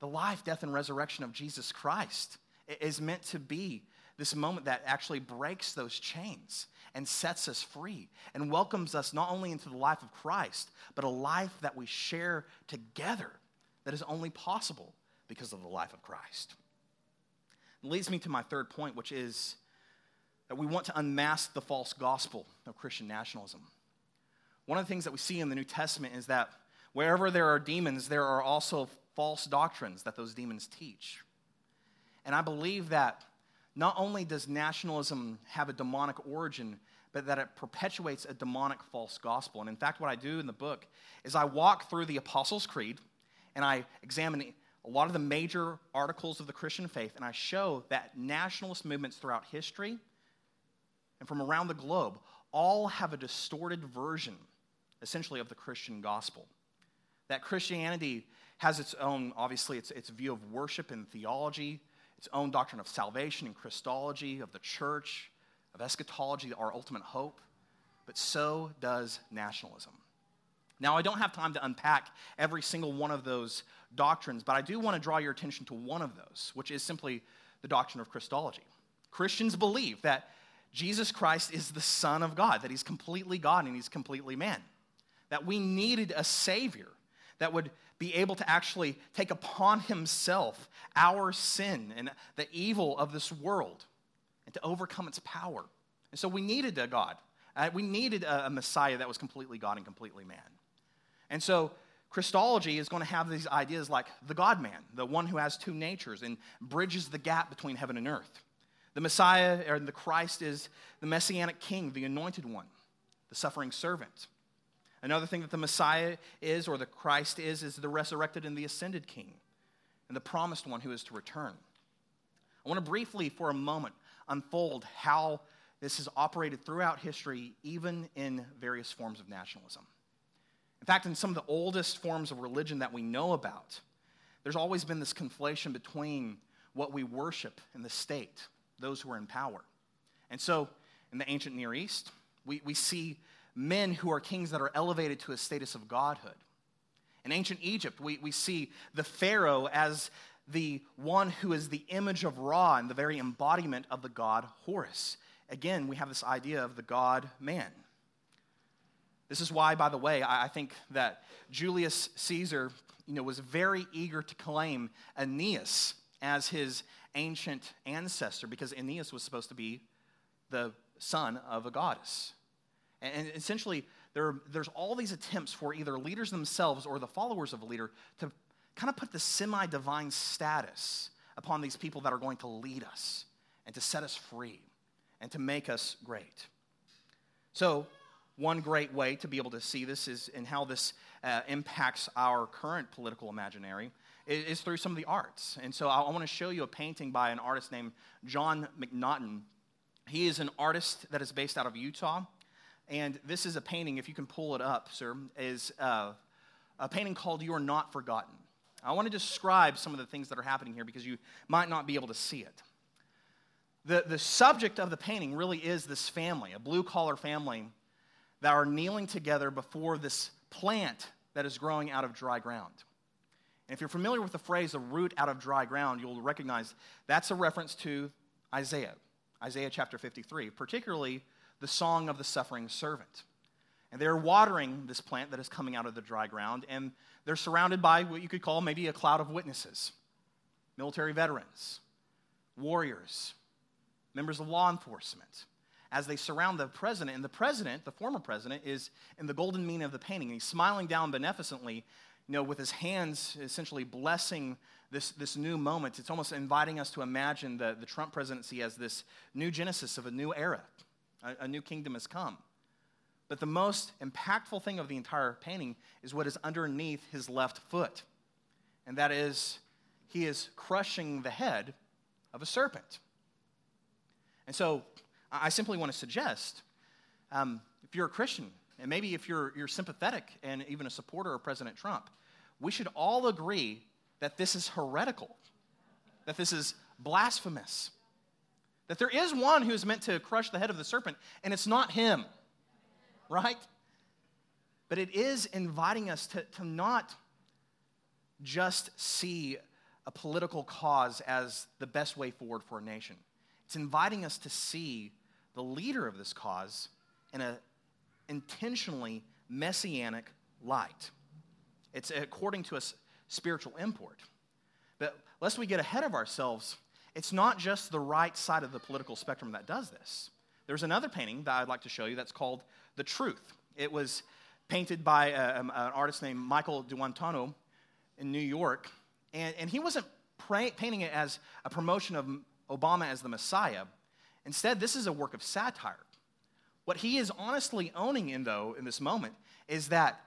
The life, death, and resurrection of Jesus Christ is meant to be this moment that actually breaks those chains and sets us free and welcomes us not only into the life of Christ, but a life that we share together that is only possible because of the life of Christ. It leads me to my third point, which is that we want to unmask the false gospel of Christian nationalism. One of the things that we see in the New Testament is that wherever there are demons, there are also false doctrines that those demons teach. And I believe that not only does nationalism have a demonic origin, but that it perpetuates a demonic false gospel. And in fact, what I do in the book is I walk through the Apostles' Creed and I examine a lot of the major articles of the Christian faith, and I show that nationalist movements throughout history and from around the globe all have a distorted version, essentially, of the Christian gospel. That Christianity has its own, obviously, its, its view of worship and theology, its own doctrine of salvation and Christology, of the church, of eschatology, our ultimate hope. But so does nationalism. Now, I don't have time to unpack every single one of those doctrines, but I do want to draw your attention to one of those, which is simply the doctrine of Christology. Christians believe that Jesus Christ is the Son of God, that he's completely God and he's completely man. That we needed a Savior that would be able to actually take upon himself our sin and the evil of this world and to overcome its power. And so we needed a God. Uh, we needed a, a Messiah that was completely God and completely man. And so Christology is going to have these ideas like the God man, the one who has two natures and bridges the gap between heaven and earth. The Messiah, or the Christ, is the messianic king, the anointed one, the suffering servant. Another thing that the Messiah is, or the Christ is, is the resurrected and the ascended king, and the promised one who is to return. I want to briefly, for a moment, unfold how this has operated throughout history, even in various forms of nationalism. In fact, in some of the oldest forms of religion that we know about, there's always been this conflation between what we worship and the state, those who are in power. And so, in the ancient Near East, we, we see men who are kings that are elevated to a status of godhood. In ancient Egypt, we, we see the Pharaoh as the one who is the image of Ra and the very embodiment of the god Horus. Again, we have this idea of the god man. This is why, by the way, I think that Julius Caesar you know, was very eager to claim Aeneas as his ancient ancestor because Aeneas was supposed to be the son of a goddess. And essentially, there, there's all these attempts for either leaders themselves or the followers of a leader to kind of put the semi divine status upon these people that are going to lead us and to set us free and to make us great. So, one great way to be able to see this is in how this uh, impacts our current political imaginary is, is, through some of the arts. And so I, I want to show you a painting by an artist named Jon McNaughton. He is an artist that is based out of Utah. And this is a painting, if you can pull it up, sir, is uh, a painting called You Are Not Forgotten. I want to describe some of the things that are happening here because you might not be able to see it. The, the subject of the painting really is this family, a blue collar family that are kneeling together before this plant that is growing out of dry ground. And if you're familiar with the phrase a root out of dry ground, you'll recognize that's a reference to Isaiah, Isaiah chapter 53, particularly the song of the suffering servant. And they're watering this plant that is coming out of the dry ground, and they're surrounded by what you could call maybe a cloud of witnesses military veterans, warriors, members of law enforcement, as they surround the president. And the president, the former president, is in the golden mean of the painting. And he's smiling down beneficently, you know, with his hands essentially blessing this, this new moment. It's almost inviting us to imagine the, the Trump presidency as this new genesis of a new era a, a new kingdom has come. But the most impactful thing of the entire painting is what is underneath his left foot. And that is, he is crushing the head of a serpent. And so I simply want to suggest um, if you're a Christian, and maybe if you're, you're sympathetic and even a supporter of President Trump, we should all agree that this is heretical, that this is blasphemous, that there is one who is meant to crush the head of the serpent, and it's not him, right? But it is inviting us to, to not just see a political cause as the best way forward for a nation. It's inviting us to see the leader of this cause in an intentionally messianic light. It's according to a spiritual import. But lest we get ahead of ourselves, it's not just the right side of the political spectrum that does this. There's another painting that I'd like to show you that's called The Truth. It was painted by a, an artist named Michael D'Antuono in New York. And, and he wasn't painting it as a promotion of Obama as the Messiah. Instead, this is a work of satire. What he is honestly owning in, though, in this moment, is that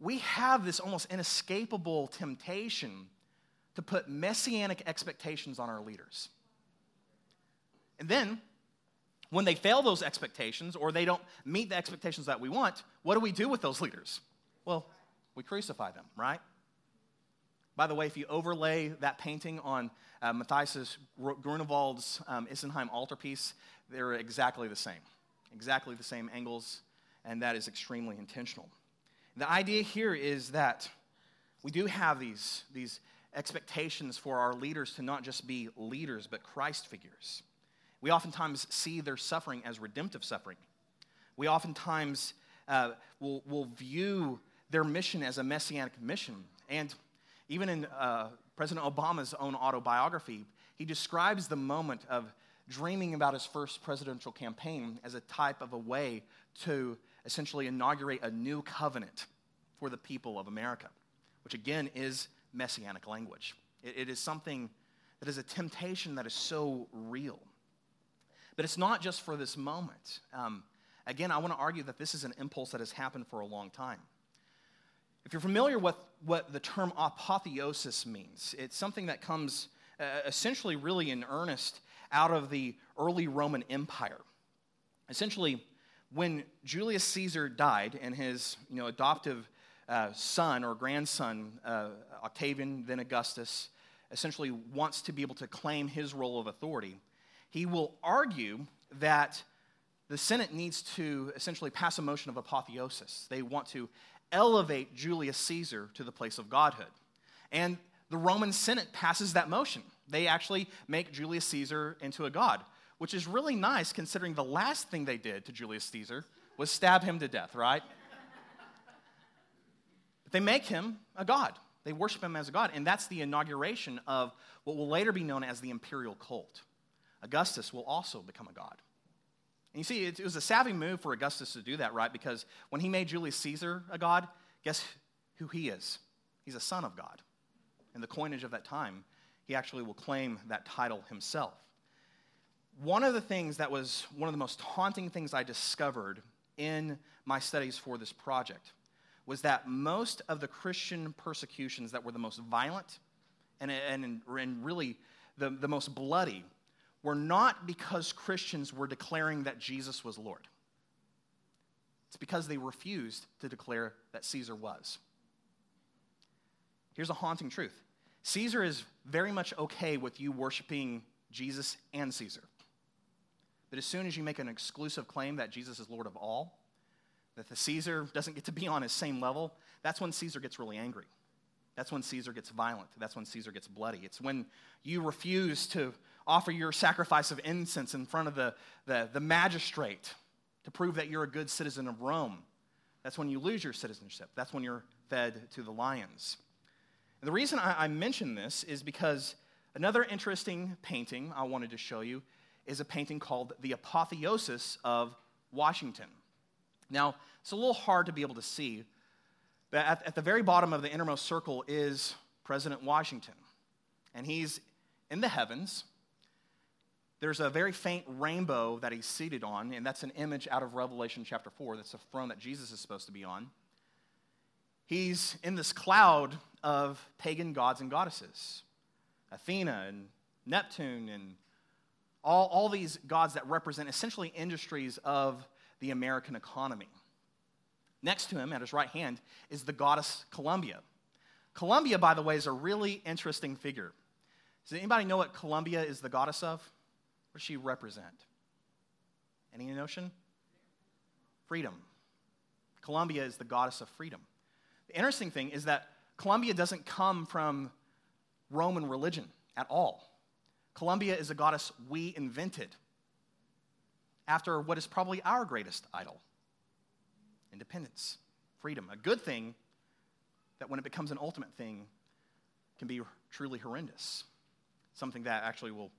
we have this almost inescapable temptation to put messianic expectations on our leaders. And then, when they fail those expectations or they don't meet the expectations that we want, what do we do with those leaders? Well, we crucify them, right? By the way, if you overlay that painting on uh, Matthias Grunewald's um, Isenheim altarpiece, they're exactly the same. Exactly the same angles, and that is extremely intentional. The idea here is that we do have these, these expectations for our leaders to not just be leaders, but Christ figures. We oftentimes see their suffering as redemptive suffering. We oftentimes uh, will, will view their mission as a messianic mission. And even in uh, President Obama's own autobiography, he describes the moment of dreaming about his first presidential campaign as a type of a way to essentially inaugurate a new covenant for the people of America, which again is messianic language. it, it is something that is a temptation that is so real. But it's not just for this moment. Um, again, I want to argue that this is an impulse that has happened for a long time. If you're familiar with what the term apotheosis means, it's something that comes uh, essentially really in earnest out of the early Roman Empire. Essentially, when Julius Caesar died and his you know, adoptive uh, son or grandson, uh, Octavian, then Augustus, essentially wants to be able to claim his role of authority, he will argue that the Senate needs to essentially pass a motion of apotheosis. They want to elevate Julius Caesar to the place of godhood. And the Roman Senate passes that motion. They actually make Julius Caesar into a god, which is really nice considering the last thing they did to Julius Caesar was stab him to death, right? They make him a god. They worship him as a god, and that's the inauguration of what will later be known as the imperial cult. Augustus will also become a god. And you see, it, was a savvy move for Augustus to do that, right? Because when he made Julius Caesar a god, guess who he is? He's a son of God. In the coinage of that time, he actually will claim that title himself. One of the things that was one of the most haunting things I discovered in my studies for this project was that most of the Christian persecutions that were the most violent and, and, and really the, the most bloody were not because Christians were declaring that Jesus was Lord. It's because they refused to declare that Caesar was. Here's a haunting truth Caesar is very much okay with you worshiping Jesus and Caesar. But as soon as you make an exclusive claim that Jesus is Lord of all, that the Caesar doesn't get to be on his same level, that's when Caesar gets really angry. That's when Caesar gets violent. That's when Caesar gets bloody. It's when you refuse to offer your sacrifice of incense in front of the, the, the magistrate to prove that you're a good citizen of Rome. That's when you lose your citizenship. That's when you're fed to the lions. And the reason I, I mention this is because another interesting painting I wanted to show you is a painting called The Apotheosis of Washington. Now, it's a little hard to be able to see, but at, at the very bottom of the innermost circle is President Washington. And he's in the heavens, there's a very faint rainbow that he's seated on, and that's an image out of Revelation chapter 4. That's a throne that Jesus is supposed to be on. He's in this cloud of pagan gods and goddesses Athena and Neptune and all, all these gods that represent essentially industries of the American economy. Next to him, at his right hand, is the goddess Columbia. Columbia, by the way, is a really interesting figure. Does anybody know what Columbia is the goddess of? What does she represent? Any notion? Freedom. Columbia is the goddess of freedom. The interesting thing is that Columbia doesn't come from Roman religion at all. Columbia is a goddess we invented after what is probably our greatest idol independence, freedom. A good thing that when it becomes an ultimate thing can be truly horrendous. Something that actually will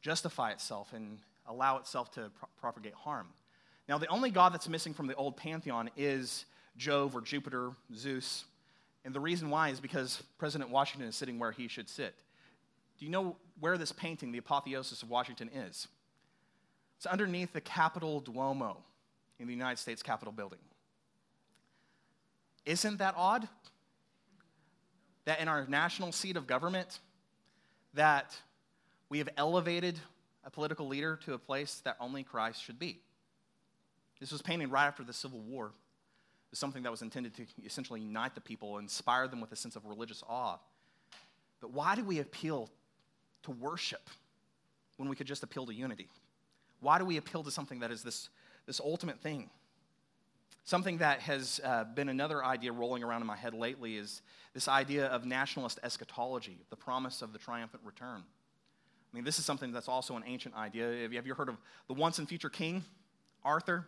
justify itself and allow itself to pro- propagate harm. Now, the only god that's missing from the old pantheon is Jove or Jupiter, Zeus. And the reason why is because President Washington is sitting where he should sit. Do you know where this painting, the Apotheosis of Washington, is? It's underneath the Capitol Duomo in the United States Capitol building. Isn't that odd? That in our national seat of government, that we have elevated a political leader to a place that only Christ should be. This was painted right after the Civil War. It was something that was intended to essentially unite the people, inspire them with a sense of religious awe. But why do we appeal to worship when we could just appeal to unity? Why do we appeal to something that is this, this ultimate thing? Something that has uh, been another idea rolling around in my head lately is this idea of nationalist eschatology, the promise of the triumphant return. I mean, this is something that's also an ancient idea. Have you heard of the once and future king, Arthur?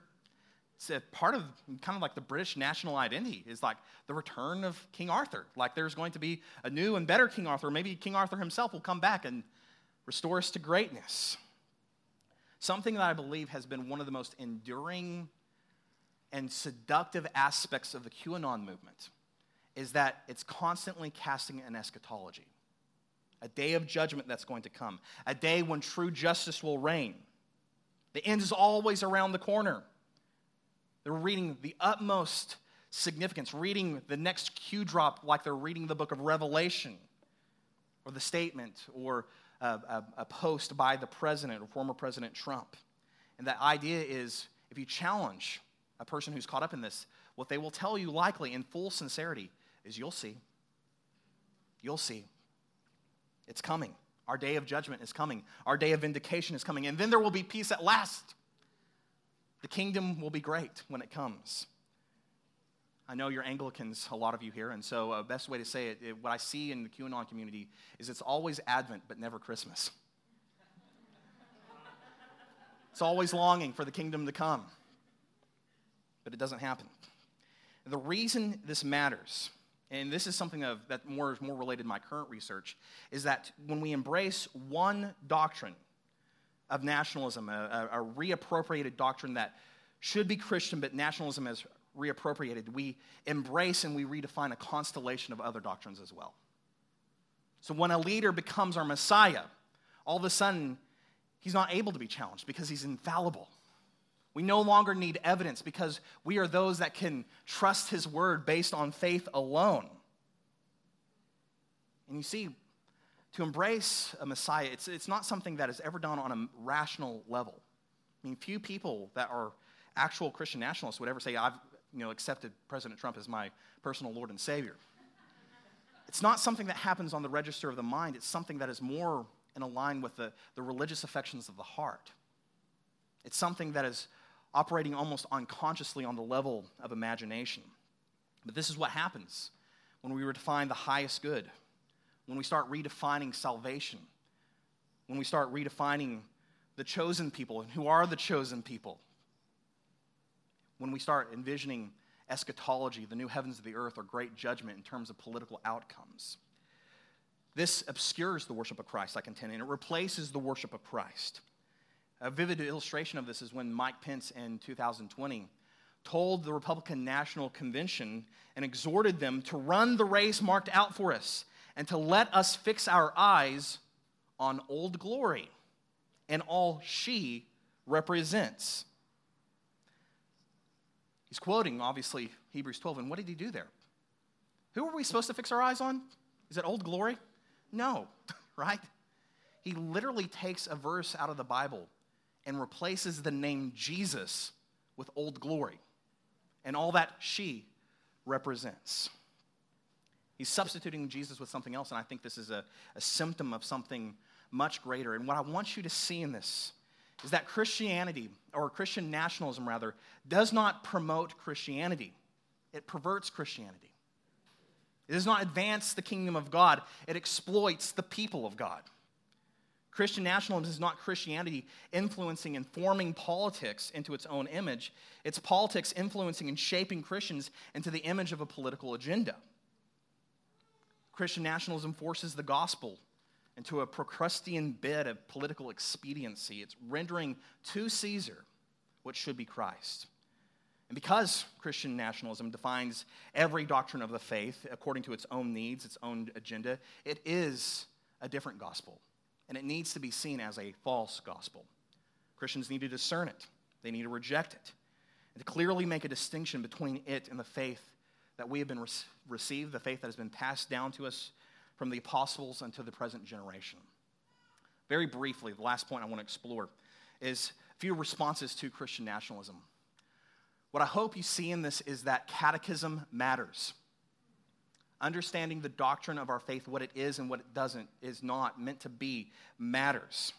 It's a part of kind of like the British national identity is like the return of King Arthur. Like there's going to be a new and better King Arthur. Maybe King Arthur himself will come back and restore us to greatness. Something that I believe has been one of the most enduring and seductive aspects of the QAnon movement is that it's constantly casting an eschatology. A day of judgment that's going to come, a day when true justice will reign. The end is always around the corner. They're reading the utmost significance, reading the next Q drop like they're reading the book of Revelation or the statement or a, a, a post by the president or former President Trump. And that idea is if you challenge a person who's caught up in this, what they will tell you likely in full sincerity is you'll see. You'll see. It's coming. Our day of judgment is coming. Our day of vindication is coming. And then there will be peace at last. The kingdom will be great when it comes. I know you're Anglicans, a lot of you here, and so uh, best way to say it, it, what I see in the QAnon community is it's always Advent, but never Christmas. it's always longing for the kingdom to come, but it doesn't happen. The reason this matters, and this is something of, that more is more related to my current research, is that when we embrace one doctrine of nationalism, a, a, reappropriated doctrine that should be Christian, but nationalism has reappropriated. We embrace and we redefine a constellation of other doctrines as well. So when a leader becomes our Messiah, all of a sudden, he's not able to be challenged because he's infallible. We no longer need evidence because we are those that can trust his word based on faith alone. And you see, to embrace a Messiah, it's, it's not something that is ever done on a rational level. I mean, few people that are actual Christian nationalists would ever say, I've you know, accepted President Trump as my personal Lord and Savior. It's not something that happens on the register of the mind, it's something that is more in line with the, the religious affections of the heart. It's something that is operating almost unconsciously on the level of imagination. But this is what happens when we redefine the highest good when we start redefining salvation, when we start redefining the chosen people and who are the chosen people, when we start envisioning eschatology, the new heavens of the earth, or great judgment in terms of political outcomes. This obscures the worship of Christ, I contend, and it replaces the worship of Christ. A vivid illustration of this is when Mike Pence in 2020 told the Republican National Convention and exhorted them to run the race marked out for us and to let us fix our eyes on Old Glory and all she represents. He's quoting, obviously, Hebrews 12. And what did he do there? Who are we supposed to fix our eyes on? Is it Old Glory? No, right? He literally takes a verse out of the Bible and replaces the name Jesus with Old Glory and all that she represents. He's substituting Jesus with something else, and I think this is a, a symptom of something much greater. And what I want you to see in this is that Christianity, or Christian nationalism rather, does not promote Christianity, it perverts Christianity. It does not advance the kingdom of God, it exploits the people of God. Christian nationalism is not Christianity influencing and forming politics into its own image. It's politics influencing and shaping Christians into the image of a political agenda. Christian nationalism forces the gospel into a Procrustean bed of political expediency. It's rendering to Caesar what should be Christ. And because Christian nationalism defines every doctrine of the faith according to its own needs, its own agenda, it is a different gospel, and it needs to be seen as a false gospel. Christians need to discern it, they need to reject it, and to clearly make a distinction between it and the faith that we have been re- received, the faith that has been passed down to us from the apostles unto the present generation. Very briefly, the last point I want to explore is a few responses to Christian nationalism. What I hope you see in this is that catechism matters. Understanding the doctrine of our faith, what it is and what it doesn't, is not meant to be, matters.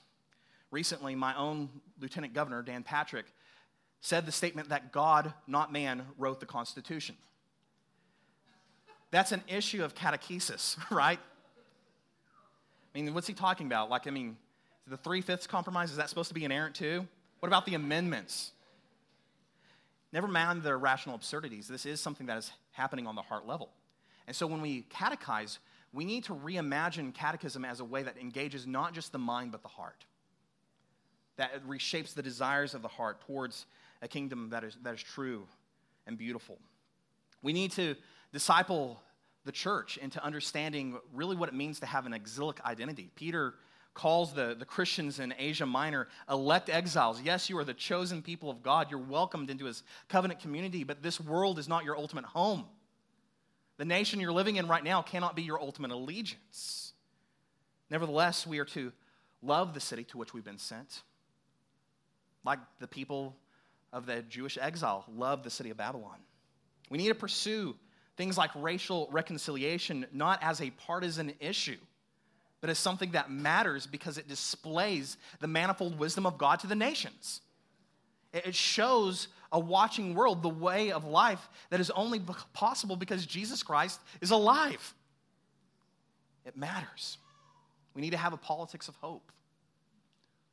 Recently, my own Lieutenant Governor, Dan Patrick, said the statement that God, not man, wrote the Constitution. That's an issue of catechesis, right? I mean, what's he talking about? Like, I mean, the three fifths compromise, is that supposed to be inerrant too? What about the amendments? Never mind the rational absurdities. This is something that is happening on the heart level. And so when we catechize, we need to reimagine catechism as a way that engages not just the mind, but the heart. That reshapes the desires of the heart towards a kingdom that is, that is true and beautiful. We need to disciple the church into understanding really what it means to have an exilic identity. Peter calls the, the Christians in Asia Minor elect exiles. Yes, you are the chosen people of God. You're welcomed into his covenant community, but this world is not your ultimate home. The nation you're living in right now cannot be your ultimate allegiance. Nevertheless, we are to love the city to which we've been sent. Like the people of the Jewish exile loved the city of Babylon. We need to pursue things like racial reconciliation not as a partisan issue, but as something that matters because it displays the manifold wisdom of God to the nations. It shows a watching world the way of life that is only possible because Jesus Christ is alive. It matters. We need to have a politics of hope.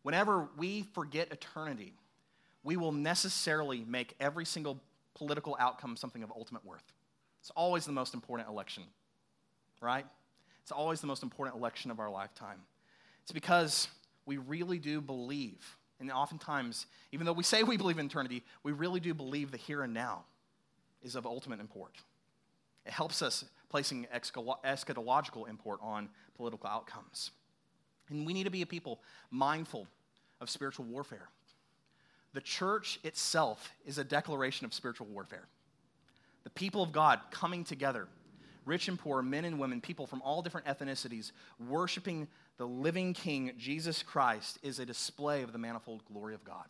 Whenever we forget eternity, we will necessarily make every single political outcome something of ultimate worth. It's always the most important election, right? It's always the most important election of our lifetime. It's because we really do believe, and oftentimes, even though we say we believe in eternity, we really do believe the here and now is of ultimate import. It helps us placing eschatological import on political outcomes. And we need to be a people mindful of spiritual warfare. The church itself is a declaration of spiritual warfare the people of God coming together, rich and poor, men and women, people from all different ethnicities, worshiping the living King, Jesus Christ, is a display of the manifold glory of God.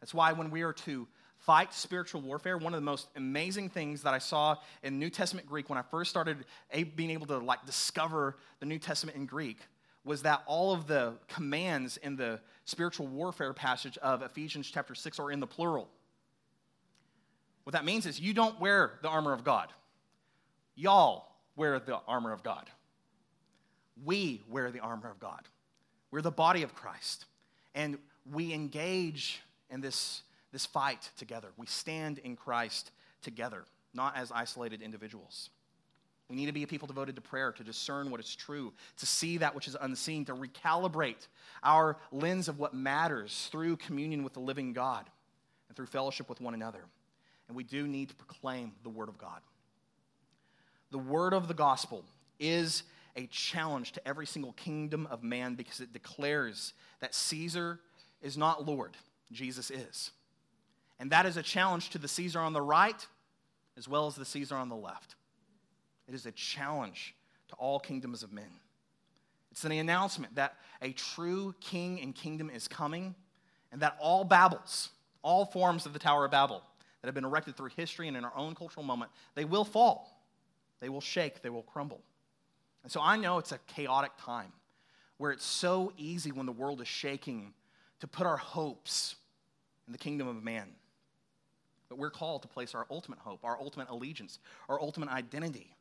That's why when we are to fight spiritual warfare, one of the most amazing things that I saw in New Testament Greek when I first started being able to like discover the New Testament in Greek was that all of the commands in the spiritual warfare passage of Ephesians chapter 6 are in the plural. What that means is you don't wear the armor of God. Y'all wear the armor of God. We wear the armor of God. We're the body of Christ. And we engage in this, this fight together. We stand in Christ together, not as isolated individuals. We need to be a people devoted to prayer, to discern what is true, to see that which is unseen, to recalibrate our lens of what matters through communion with the living God and through fellowship with one another and we do need to proclaim the Word of God. The Word of the gospel is a challenge to every single kingdom of man because it declares that Caesar is not Lord, Jesus is. And that is a challenge to the Caesar on the right as well as the Caesar on the left. It is a challenge to all kingdoms of men. It's an announcement that a true king and kingdom is coming, and that all Babels, all forms of the Tower of Babel, that have been erected through history and in our own cultural moment, they will fall. They will shake. They will crumble. And so I know it's a chaotic time where it's so easy when the world is shaking to put our hopes in the kingdom of man. But we're called to place our ultimate hope, our ultimate allegiance, our ultimate identity,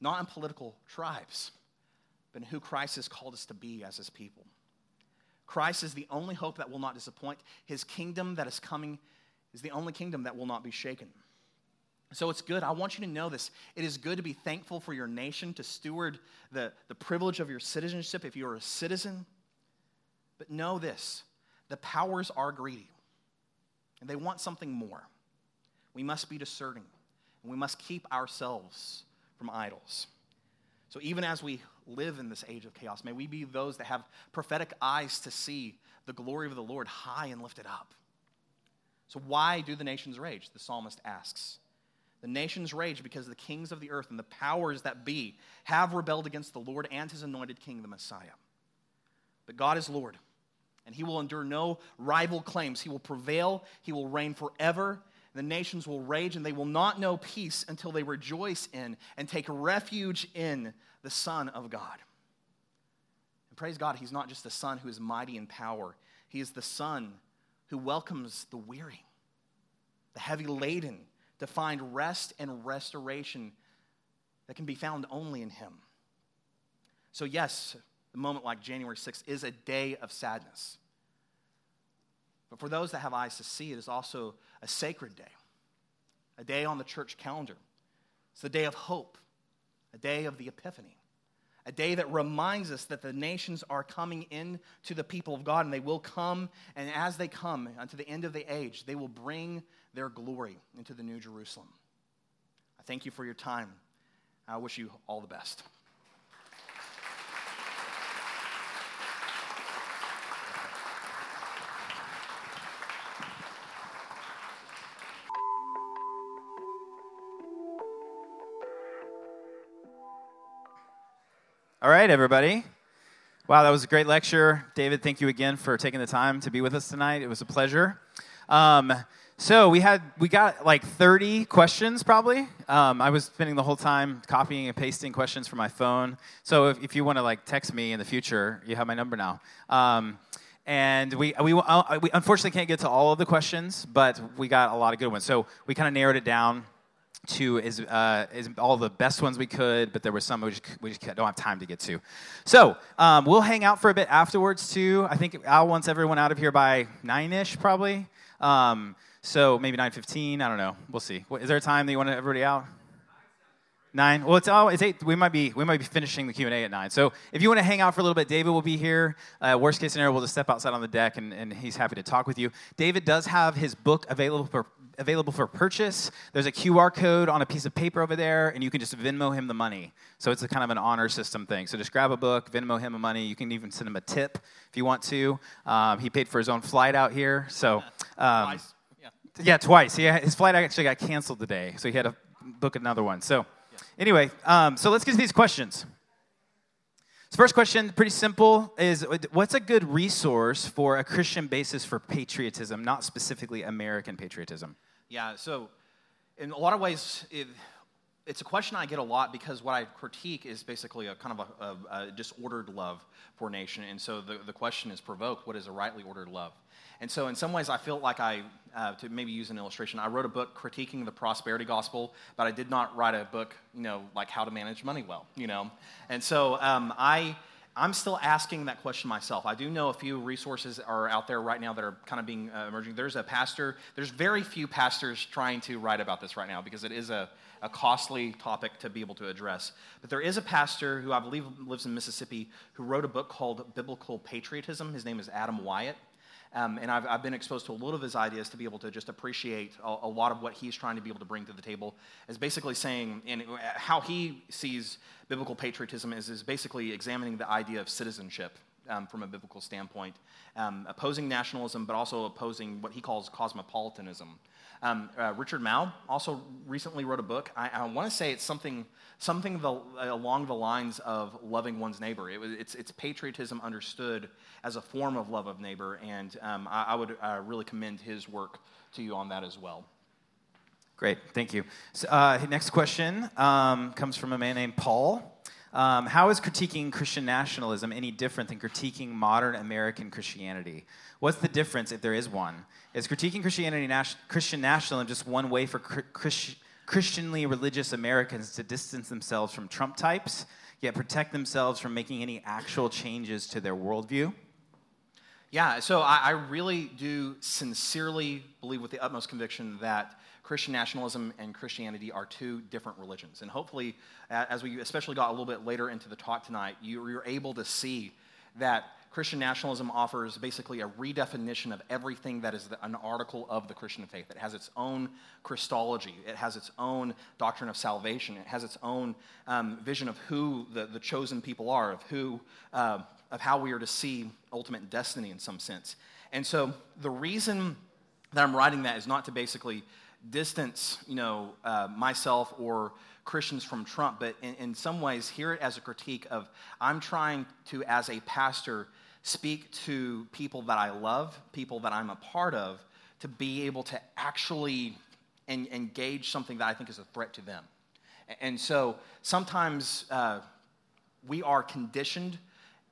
not in political tribes, but in who Christ has called us to be as his people. Christ is the only hope that will not disappoint. His kingdom that is coming is the only kingdom that will not be shaken. So it's good. I want you to know this. It is good to be thankful for your nation, to steward the, the privilege of your citizenship if you're a citizen. But know this the powers are greedy, and they want something more. We must be discerning, and we must keep ourselves from idols. So even as we live in this age of chaos, may we be those that have prophetic eyes to see the glory of the Lord high and lifted up. So, why do the nations rage? The psalmist asks. The nations rage because the kings of the earth and the powers that be have rebelled against the Lord and his anointed king, the Messiah. But God is Lord, and he will endure no rival claims. He will prevail, he will reign forever. The nations will rage, and they will not know peace until they rejoice in and take refuge in the Son of God. And praise God, he's not just the Son who is mighty in power, he is the Son who welcomes the weary, the heavy laden to find rest and restoration that can be found only in Him. So, yes, the moment like January 6th is a day of sadness. But for those that have eyes to see, it is also a sacred day, a day on the church calendar. It's the day of hope, a day of the Epiphany, a day that reminds us that the nations are coming in to the people of God, and they will come, and as they come unto the end of the age, they will bring their glory into the New Jerusalem. I thank you for your time. I wish you all the best. All right, everybody. Wow, that was a great lecture. David, thank you again for taking the time to be with us tonight. It was a pleasure. Um, so we had we got like 30 questions probably. Um, I was spending the whole time copying and pasting questions from my phone. So if, if you want to like text me in the future, you have my number now. Um, and we, we, uh, we unfortunately can't get to all of the questions, but we got a lot of good ones. So we kind of narrowed it down to is, uh, is all the best ones we could, but there were some we just, we just don't have time to get to. So um, we'll hang out for a bit afterwards too. I think Al wants everyone out of here by nine ish probably. Um, so maybe 9.15, I don't know. We'll see. Is there a time that you want everybody out? Nine. Well, it's oh, it's eight. We might be we might be finishing the Q and A at nine. So if you want to hang out for a little bit, David will be here. Uh, worst case scenario, we'll just step outside on the deck, and, and he's happy to talk with you. David does have his book available for available for purchase. There's a QR code on a piece of paper over there, and you can just Venmo him the money. So it's a kind of an honor system thing. So just grab a book, Venmo him the money. You can even send him a tip if you want to. Um, he paid for his own flight out here, so. Um, yeah, twice. He, his flight actually got canceled today, so he had to book another one. So, anyway, um, so let's get to these questions. First question, pretty simple, is what's a good resource for a Christian basis for patriotism, not specifically American patriotism? Yeah, so in a lot of ways, it, it's a question I get a lot because what I critique is basically a kind of a, a, a disordered love for nation. And so the, the question is provoked what is a rightly ordered love? And so, in some ways, I feel like I, uh, to maybe use an illustration, I wrote a book critiquing the prosperity gospel, but I did not write a book, you know, like how to manage money well, you know. And so, um, I, I'm still asking that question myself. I do know a few resources are out there right now that are kind of being uh, emerging. There's a pastor, there's very few pastors trying to write about this right now because it is a, a costly topic to be able to address. But there is a pastor who I believe lives in Mississippi who wrote a book called Biblical Patriotism. His name is Adam Wyatt. Um, and I've, I've, been exposed to a lot of his ideas to be able to just appreciate a, a, lot of what he's trying to be able to bring to the table. Is basically saying, and how he sees biblical patriotism is, is basically examining the idea of citizenship um, from a biblical standpoint, um, opposing nationalism, but also opposing what he calls cosmopolitanism. Um, uh, Richard Mouw also recently wrote a book. I, I want to say it's something, something the, along the lines of loving one's neighbor. It it's, it's patriotism understood as a form of love of neighbor, and um, I, I, would uh, really commend his work to you on that as well. Great, thank you. So, uh, next question um, comes from a man named Paul. Um, how is critiquing Christian nationalism any different than critiquing modern American Christianity? What's the difference, if there is one? Is critiquing Christianity, Christian nationalism, just one way for Christ, Christianly religious Americans to distance themselves from Trump types, yet protect themselves from making any actual changes to their worldview? Yeah, so I, I really do sincerely believe with the utmost conviction that Christian nationalism and Christianity are two different religions. And hopefully, as we especially got a little bit later into the talk tonight, you, are able to see that Christian nationalism offers basically a redefinition of everything that is the, an article of the Christian faith. It has its own Christology, it has its own doctrine of salvation, it has its own um, vision of who the, the chosen people are, of who, uh, of how we are to see ultimate destiny in some sense. And so the reason that I'm writing that is not to basically distance, you know, uh, myself or Christians from Trump, but in, in some ways hear it as a critique of I'm trying to, as a pastor, speak to people that I love, people that I'm a part of, to be able to actually en- engage something that I think is a threat to them. And so sometimes uh, we are conditioned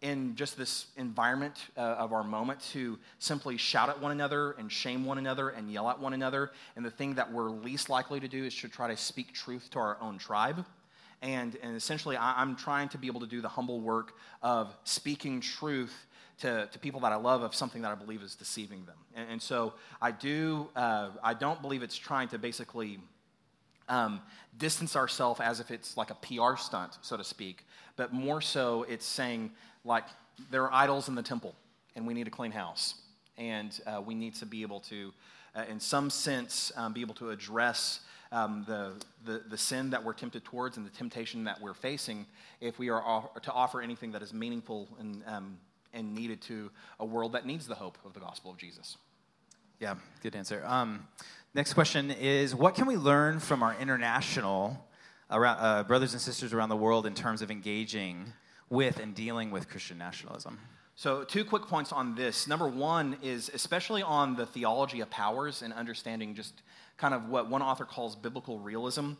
in just this environment uh, of our moment to simply shout at one another and shame one another and yell at one another. And the thing that we're least likely to do is to try to speak truth to our own tribe. And, and essentially, I, am trying to be able to do the humble work of speaking truth to, to people that I love of something that I believe is deceiving them. And, and so I do, uh, I don't believe it's trying to basically um, distance ourselves as if it's like a PR stunt, so to speak, but more so it's saying, like, there are idols in the temple, and we need a clean house. And uh, we need to be able to, uh, in some sense, um, be able to address um, the, the, the, sin that we're tempted towards and the temptation that we're facing if we are to offer anything that is meaningful and, um, and needed to a world that needs the hope of the gospel of Jesus. Yeah, good answer. Um, next question is What can we learn from our international around, uh, brothers and sisters around the world in terms of engaging with and dealing with Christian nationalism? So, two quick points on this. Number one is especially on the theology of powers and understanding just kind of what one author calls biblical realism.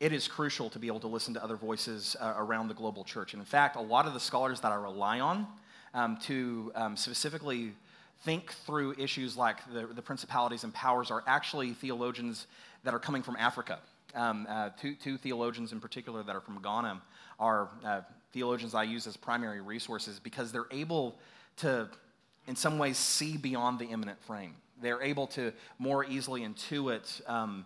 It is crucial to be able to listen to other voices uh, around the global church. And in fact, a lot of the scholars that I rely on um, to um, specifically think through issues like the, the principalities and powers are actually theologians that are coming from Africa. Um, uh, two, two, theologians in particular that are from Ghana are uh, theologians I use as primary resources because they're able to, in some ways, see beyond the immanent frame. They're able to more easily intuit um,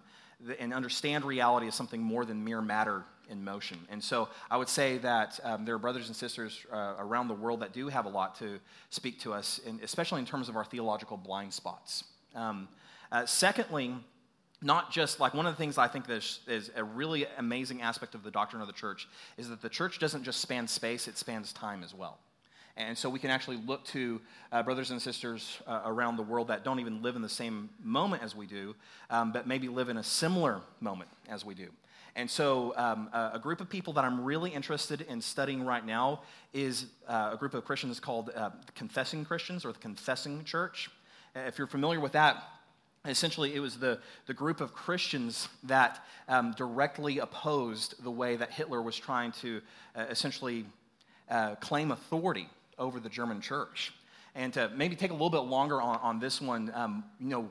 and understand reality as something more than mere matter in motion. And so I would say that um, there are brothers and sisters uh, around the world that do have a lot to speak to us, in, especially in terms of our theological blind spots. Um, uh, secondly, not just like one of the things I think is, is a really amazing aspect of the doctrine of the church is that the church doesn't just span space, it spans time as well. And so we can actually look to uh, brothers and sisters uh, around the world that don't even live in the same moment as we do, um, but maybe live in a similar moment as we do. And so, um, a, a, group of people that I'm really interested in studying right now is uh, a group of Christians called uh, Confessing Christians or the Confessing Church. If you're familiar with that, essentially it was the, the group of Christians that um, directly opposed the way that Hitler was trying to uh, essentially uh, claim authority over the German church. And to maybe take a little bit longer on, on this one, um, you know,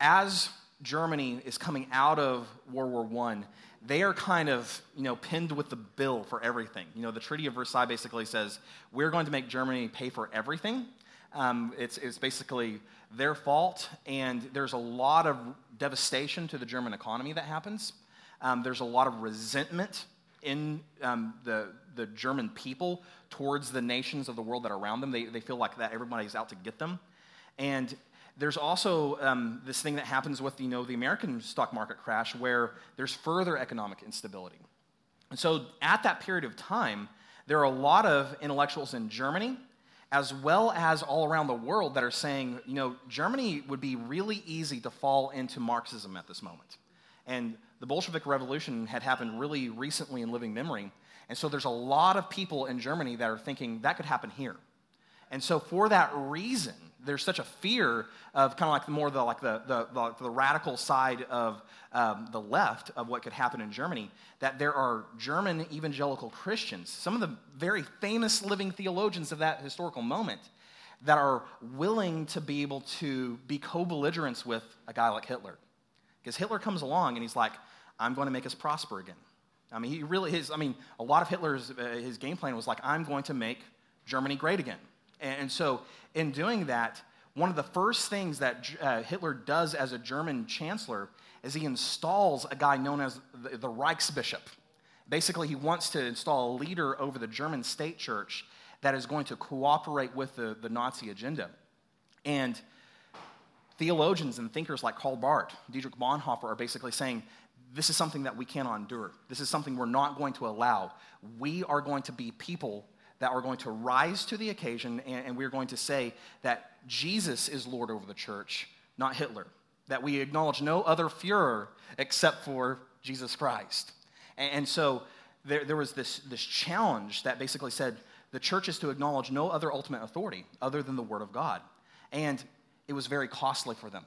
as Germany is coming out of World War I, they are kind of, you know, pinned with the bill for everything. You know, the Treaty of Versailles basically says, we're going to make Germany pay for everything. Um, it's, it's basically their fault, and there's a lot of devastation to the German economy that happens. Um, there's a lot of resentment in um, the, the German people towards the nations of the world that are around them. They, they feel like that everybody's out to get them. And there's also um, this thing that happens with you know, the American stock market crash where there's further economic instability. And so at that period of time, there are a lot of intellectuals in Germany as well as all around the world that are saying, you know, Germany would be really easy to fall into Marxism at this moment. And the Bolshevik Revolution had happened really recently in living memory. And so there's a lot of people in Germany that are thinking that could happen here. And so for that reason, there's such a fear of kind of like more the like the, the, the, the radical side of um, the left of what could happen in Germany that there are German evangelical Christians, some of the very famous living theologians of that historical moment, that are willing to be able to be co-belligerents with a guy like Hitler, because Hitler comes along and he's like, "I'm going to make us prosper again." I mean, he really his. I mean, a lot of Hitler's uh, his game plan was like, "I'm going to make Germany great again." And so, in doing that, one of the first things that uh, Hitler does as a German chancellor is he installs a guy known as the, the Reichsbishop. Basically, he wants to install a leader over the German state church that is going to cooperate with the, the Nazi agenda. And theologians and thinkers like Karl Barth, Dietrich Bonhoeffer are basically saying this is something that we cannot endure. This is something we're not going to allow. We are going to be people that are going to rise to the occasion and, and we're going to say that Jesus is Lord over the church, not Hitler. That we acknowledge no other Fuhrer except for Jesus Christ. And, and so there, there was this, this challenge that basically said the church is to acknowledge no other ultimate authority other than the Word of God. And it was very costly for them.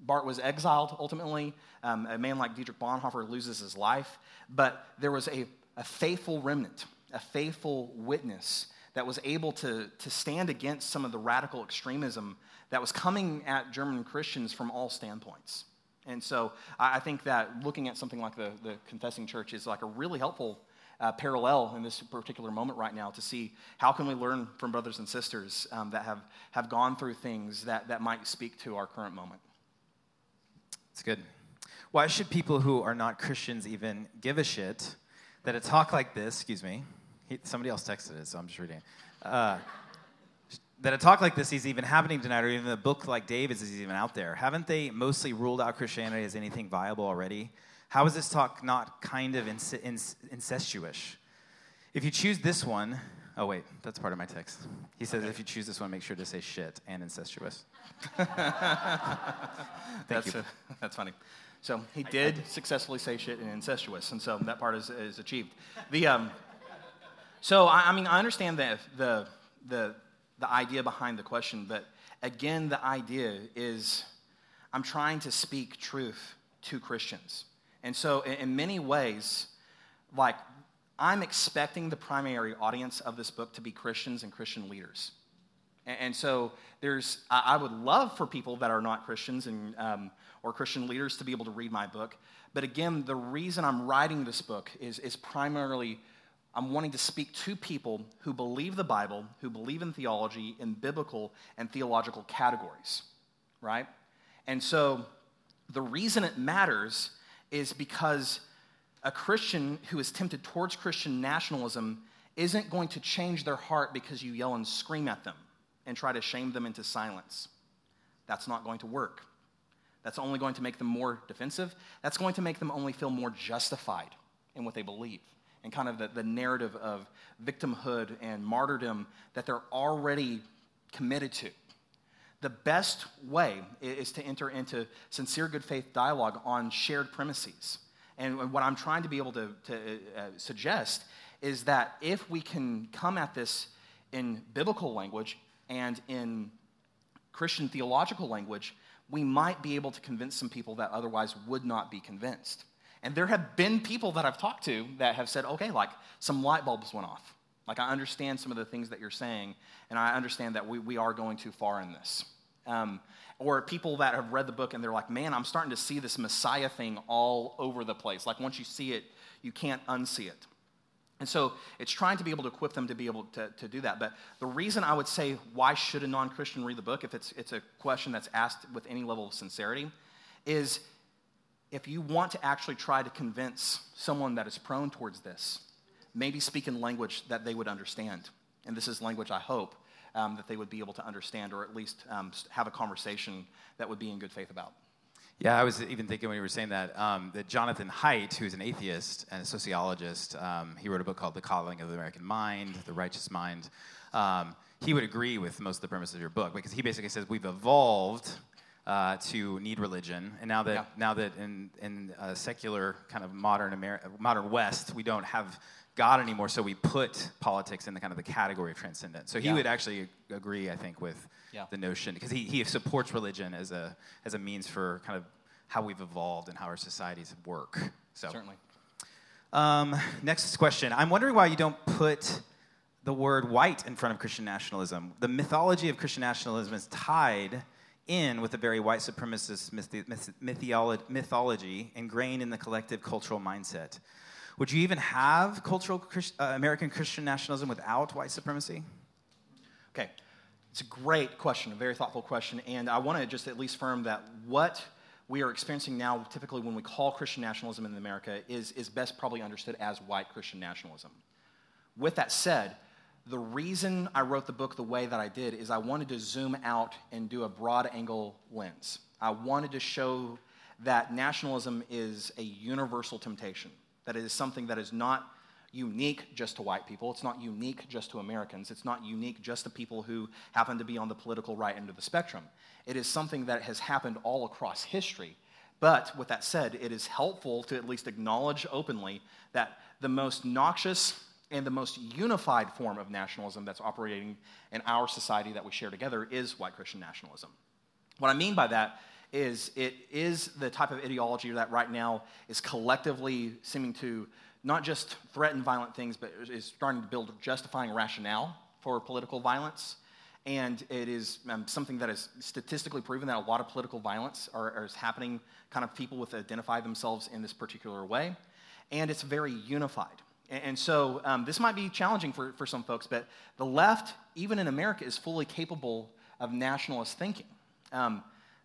Barth was exiled ultimately. Um, a man like Dietrich Bonhoeffer loses his life. But there was a, a faithful remnant, a faithful witness that was able to, to stand against some of the radical extremism that was coming at German Christians from all standpoints. And so I, think that looking at something like the, the Confessing Church is like a really helpful uh, parallel in this particular moment right now to see how can we learn from brothers and sisters um, that have, have gone through things that, that might speak to our current moment. It's good. Why should people who are not Christians even give a shit that a talk like this, excuse me, he, somebody else texted it, so I'm just reading uh, that a talk like this is even happening tonight, or even a book like David's is even out there. Haven't they mostly ruled out Christianity as anything viable already? How is this talk not kind of incestuous? If you choose this one, oh wait, that's part of my text. He says if you choose this one, make sure to say shit and incestuous. Thank that's, you. A, that's funny. So he did successfully say shit and incestuous, and so that part is, is achieved. The, um, so I, I mean, I understand the, the, the, the idea behind the question, but again, the idea is I'm trying to speak truth to Christians. And so, in many ways, like, I'm expecting the primary audience of this book to be Christians and Christian leaders. And so, there's, I would love for people that are not Christians and, um, or Christian leaders to be able to read my book. But again, the reason I'm writing this book is, is primarily I'm wanting to speak to people who believe the Bible, who believe in theology in biblical and theological categories, right? And so, the reason it matters is because a Christian who is tempted towards Christian nationalism isn't going to change their heart because you yell and scream at them and try to shame them into silence. That's not going to work. That's only going to make them more defensive. That's going to make them only feel more justified in what they believe and kind of the, the narrative of victimhood and martyrdom that they're already committed to. The best way is to enter into sincere good faith dialogue on shared premises. And what I'm trying to be able to, to uh, suggest is that if we can come at this in biblical language and in Christian theological language, we might be able to convince some people that otherwise would not be convinced. And there have been people that I've talked to that have said, okay, like some light bulbs went off. Like, I understand some of the things that you're saying, and I understand that we, we are going too far in this. Um, or people that have read the book and they're like, man, I'm starting to see this Messiah thing all over the place. Like, once you see it, you can't unsee it. And so it's trying to be able to equip them to be able to, to do that. But the reason I would say, why should a non Christian read the book, if it's, it's a question that's asked with any level of sincerity, is if you want to actually try to convince someone that is prone towards this, maybe speak in language that they would understand. And this is language I hope um, that they would be able to understand or at least um, have a conversation that would be in good faith about. Yeah, I was even thinking when you were saying that, um, that Jonathan Haidt, who's an atheist and a sociologist, um, he wrote a book called The Coddling of the American Mind, The Righteous Mind. Um, he would agree with most of the premise of your book because he basically says we've evolved uh, to need religion. And now that yeah. now that in in a secular kind of modern Ameri- modern West, we don't have God anymore, so we put politics in the kind of the category of transcendence. So he yeah. would actually agree, I think, with yeah. the notion because he, he supports religion as a as a means for kind of how we've evolved and how our societies work. So certainly. Um, next question. I'm wondering why you don't put the word white in front of Christian nationalism. The mythology of Christian nationalism is tied in with a very white supremacist mythology ingrained in the collective cultural mindset. Would you even have cultural uh, American Christian nationalism without white supremacy? Okay, it's a great question, a very thoughtful question, and I want to just at least affirm that what we are experiencing now, typically when we call Christian nationalism in America, is, is best probably understood as white Christian nationalism. With that said, the reason I wrote the book the way that I did is I wanted to zoom out and do a broad angle lens. I wanted to show that nationalism is a universal temptation, that it is something that is not unique just to white people. It's not unique just to Americans. It's not unique just to people who happen to be on the political right end of the spectrum. It is something that has happened all across history. But with that said, it is helpful to at least acknowledge openly that the most noxious and the most unified form of nationalism that's operating in our society that we share together is white Christian nationalism. What I mean by that is it is the type of ideology that right now is collectively seeming to not just threaten violent things, but is starting to build justifying rationale for political violence. And it is um, something that is statistically proven that a lot of political violence are, are, is happening, kind of people with identify themselves in this particular way. And it's very unified. And, so um, this might be challenging for, for some folks, but the left, even in America, is fully capable of nationalist thinking. Um,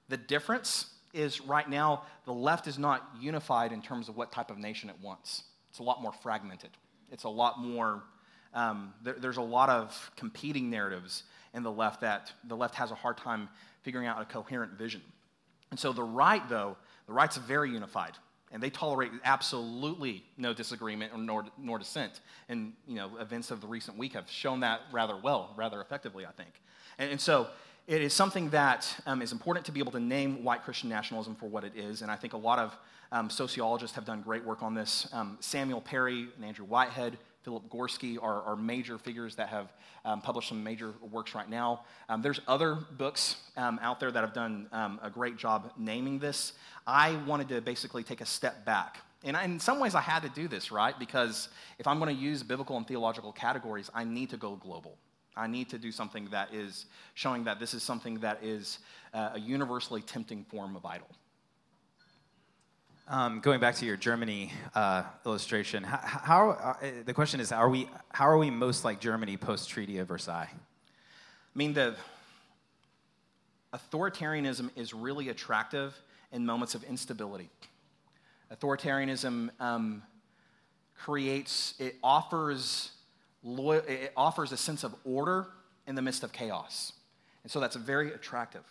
the difference is right now, the left is not unified in terms of what type of nation it wants. It's a lot more fragmented. It's a lot more, um, there, there's a lot of competing narratives in the left that the left has a hard time figuring out a coherent vision. And so the right, though, the right's very unified. And they tolerate absolutely no disagreement or nor, nor dissent. And, you know, events of the recent week have shown that rather well, rather effectively, I think. And, and so it is something that um, is important to be able to name white Christian nationalism for what it is. And I think a lot of um, sociologists have done great work on this. Um, Samuel Perry and Andrew Whitehead, Philip Gorski are, are major figures that have um, published some major works right now. Um, there's other books um, out there that have done um, a great job naming this. I wanted to basically take a step back. And in some ways, I had to do this, right? Because if I'm going to use biblical and theological categories, I need to go global. I need to do something that is showing that this is something that is uh, a universally tempting form of idol. Um, going back to your Germany uh, illustration, how, how uh, the question is, are we, how are we most like Germany post Treaty of Versailles? I mean, the authoritarianism is really attractive in moments of instability. Authoritarianism um, creates, it offers, it offers a sense of order in the midst of chaos. And so that's very attractive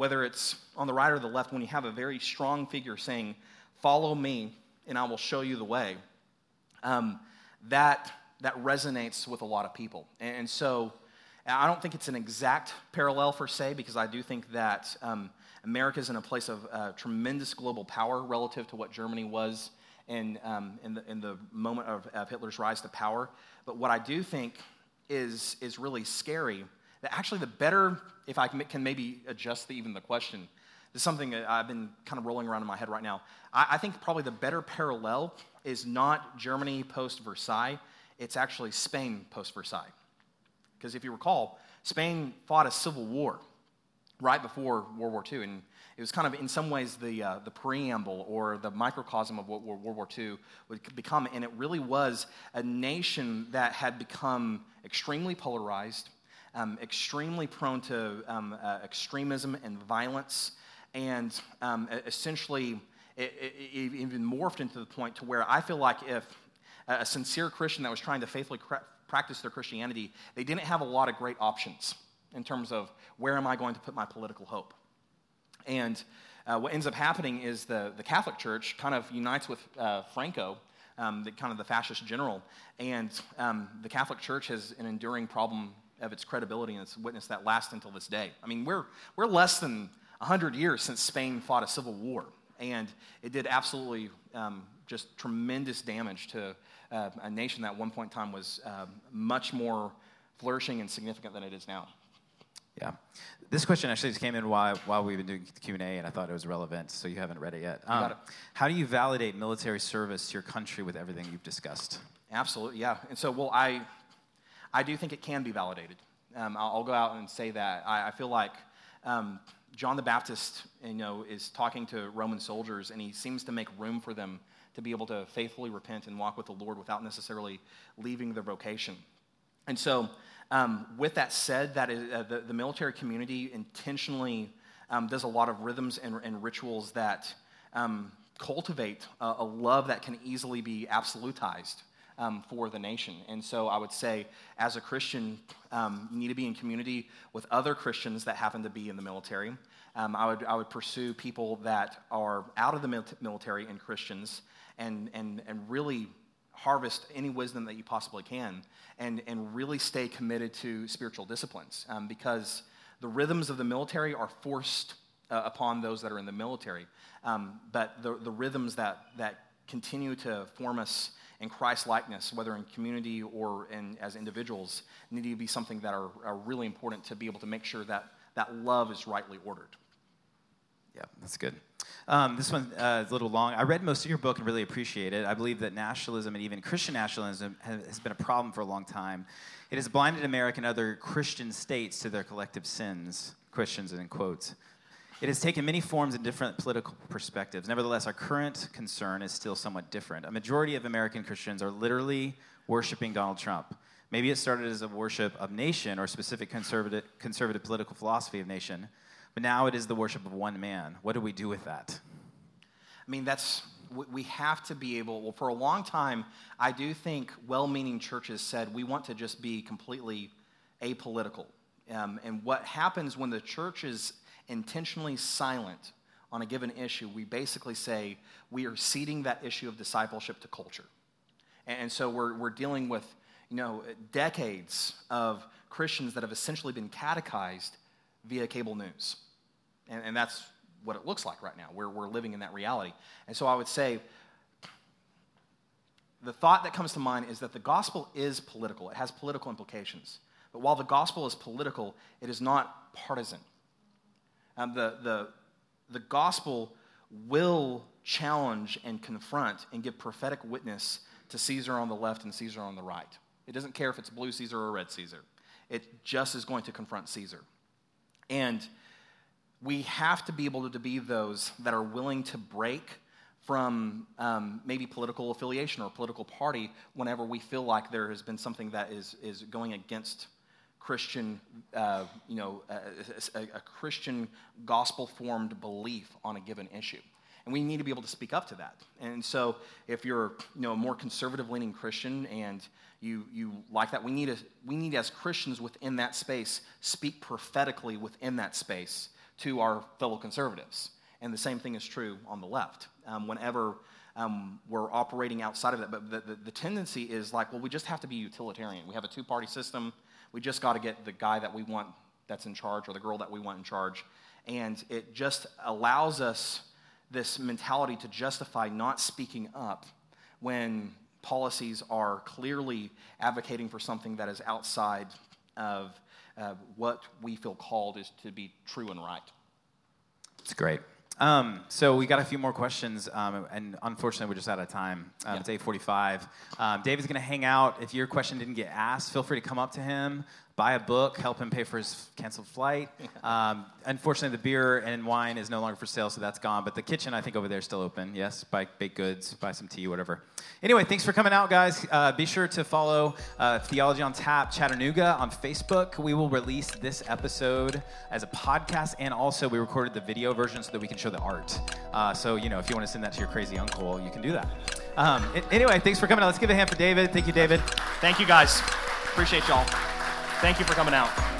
whether it's on the right or the left, when you have a very strong figure saying, Follow me, and I will show you the way, um, that, that resonates with a lot of people. And, and, so I don't think it's an exact parallel, per se, because I do think that um, America is in a place of uh, tremendous global power relative to what Germany was in, um, in, the, in the moment of, of Hitler's rise to power. But what I do think is, is really scary that actually the better, if I can maybe adjust the, even the question, this is something that I've been kind of rolling around in my head right now. I, I think probably the better parallel is not Germany post Versailles, it's actually Spain post Versailles. Because if you recall, Spain fought a civil war right before World War II, and it was kind of in some ways the, uh, the preamble or the microcosm of what World War II would become. And it really was a nation that had become extremely polarized, um, extremely prone to um, uh, extremism and violence, and um, essentially it, it, it even morphed into the point to where I feel like if a sincere Christian that was trying to faithfully cra- practice their Christianity, they didn't have a lot of great options in terms of where am I going to put my political hope. And uh, what ends up happening is the, the Catholic Church kind of unites with uh, Franco, um, the, kind of the fascist general, and um, the Catholic Church has an enduring problem of its credibility and its witness that lasts until this day. I mean, we're, we're less than 100 years since Spain fought a civil war, and it did absolutely um, just tremendous damage to uh, a nation that at one point in time was uh, much more flourishing and significant than it is now. Yeah. This question actually just came in while, while we've been doing the Q&A, and I thought it was relevant, so you haven't read it yet. Um, it. How do you validate military service to your country with everything you've discussed? Absolutely, yeah. And so, well, I I do think it can be validated. Um, I'll, I'll, go out and say that. I, I feel like um, John the Baptist, you know, is talking to Roman soldiers, and he seems to make room for them to be able to faithfully repent and walk with the Lord without necessarily leaving their vocation. And so, um, with that said, that is, uh, the, the, military community intentionally um, does a lot of rhythms and, and rituals that um, cultivate a, a, love that can easily be absolutized um, for the nation. And so I would say, as a Christian, um, you need to be in community with other Christians that happen to be in the military. Um, I, would, I would pursue people that are out of the military and Christians and, and, and really harvest any wisdom that you possibly can and, and really stay committed to spiritual disciplines um, because the rhythms of the military are forced uh, upon those that are in the military. Um, but the, the rhythms that, that continue to form us in Christ likeness, whether in community or in, as individuals, need to be something that are, are really important to be able to make sure that that love is rightly ordered. Yeah, that's good. Um, this one uh, is a little long. I read most of your book and really appreciate it. I believe that nationalism and even Christian nationalism has been a problem for a long time. It has blinded America and other Christian states to their collective sins, Christians in quotes. It has taken many forms and different political perspectives. Nevertheless, our current concern is still somewhat different. A majority of American Christians are literally worshiping Donald Trump. Maybe it started as a worship of nation or specific conservative, conservative political philosophy of nation, but now it is the worship of one man. What do we do with that? I mean, that's, we have to be able, well, for a long time, I do think well meaning churches said we want to just be completely apolitical. Um, and what happens when the church is intentionally silent on a given issue, we basically say we are ceding that issue of discipleship to culture. And so we're, we're dealing with, you know, decades of Christians that have essentially been catechized via cable news. And, and that's what it looks like right now. We're, we're living in that reality. And so I would say the thought that comes to mind is that the gospel is political, it has political implications. But while the gospel is political, it is not partisan. Um, the, the, the gospel will challenge and confront and give prophetic witness to Caesar on the left and Caesar on the right. It doesn't care if it's blue Caesar or red Caesar, it just is going to confront Caesar. And we have to be able to be those that are willing to break from um, maybe political affiliation or political party whenever we feel like there has been something that is, is going against Christian, uh, you know, a, a, a Christian gospel formed belief on a given issue. And we need to be able to speak up to that. And so, if you're, you know, a more conservative leaning Christian and you, you like that, we need, to, we need, as Christians within that space, speak prophetically within that space to our fellow conservatives. And the same thing is true on the left. Um, whenever um, we're operating outside of that, but the, the, the tendency is like, well, we just have to be utilitarian. We have a two party system we just got to get the guy that we want that's in charge or the girl that we want in charge. And it just allows us this mentality to justify not speaking up when policies are clearly advocating for something that is outside of uh, what we feel called is to be true and right. It's great. Um, so we got a few more questions, um, and unfortunately, we're just out of time. Um, yeah. It's 8:45. Um, David's going to hang out. If your question didn't get asked, feel free to come up to him buy a book, help him pay for his canceled flight. Um, unfortunately, the beer and wine is no longer for sale, so that's gone. But the kitchen, I think, over there is still open. Yes, buy baked goods, buy some tea, whatever. Anyway, thanks for coming out, guys. Uh, be sure to follow uh, Theology on Tap Chattanooga on Facebook. We will release this episode as a podcast, and also we recorded the video version so that we can show the art. Uh, so, you know, if you want to send that to your crazy uncle, you can do that. Um, anyway, thanks for coming out. Let's give a hand for David. Thank you, David. Thank you, guys. Appreciate y'all. Thank you for coming out.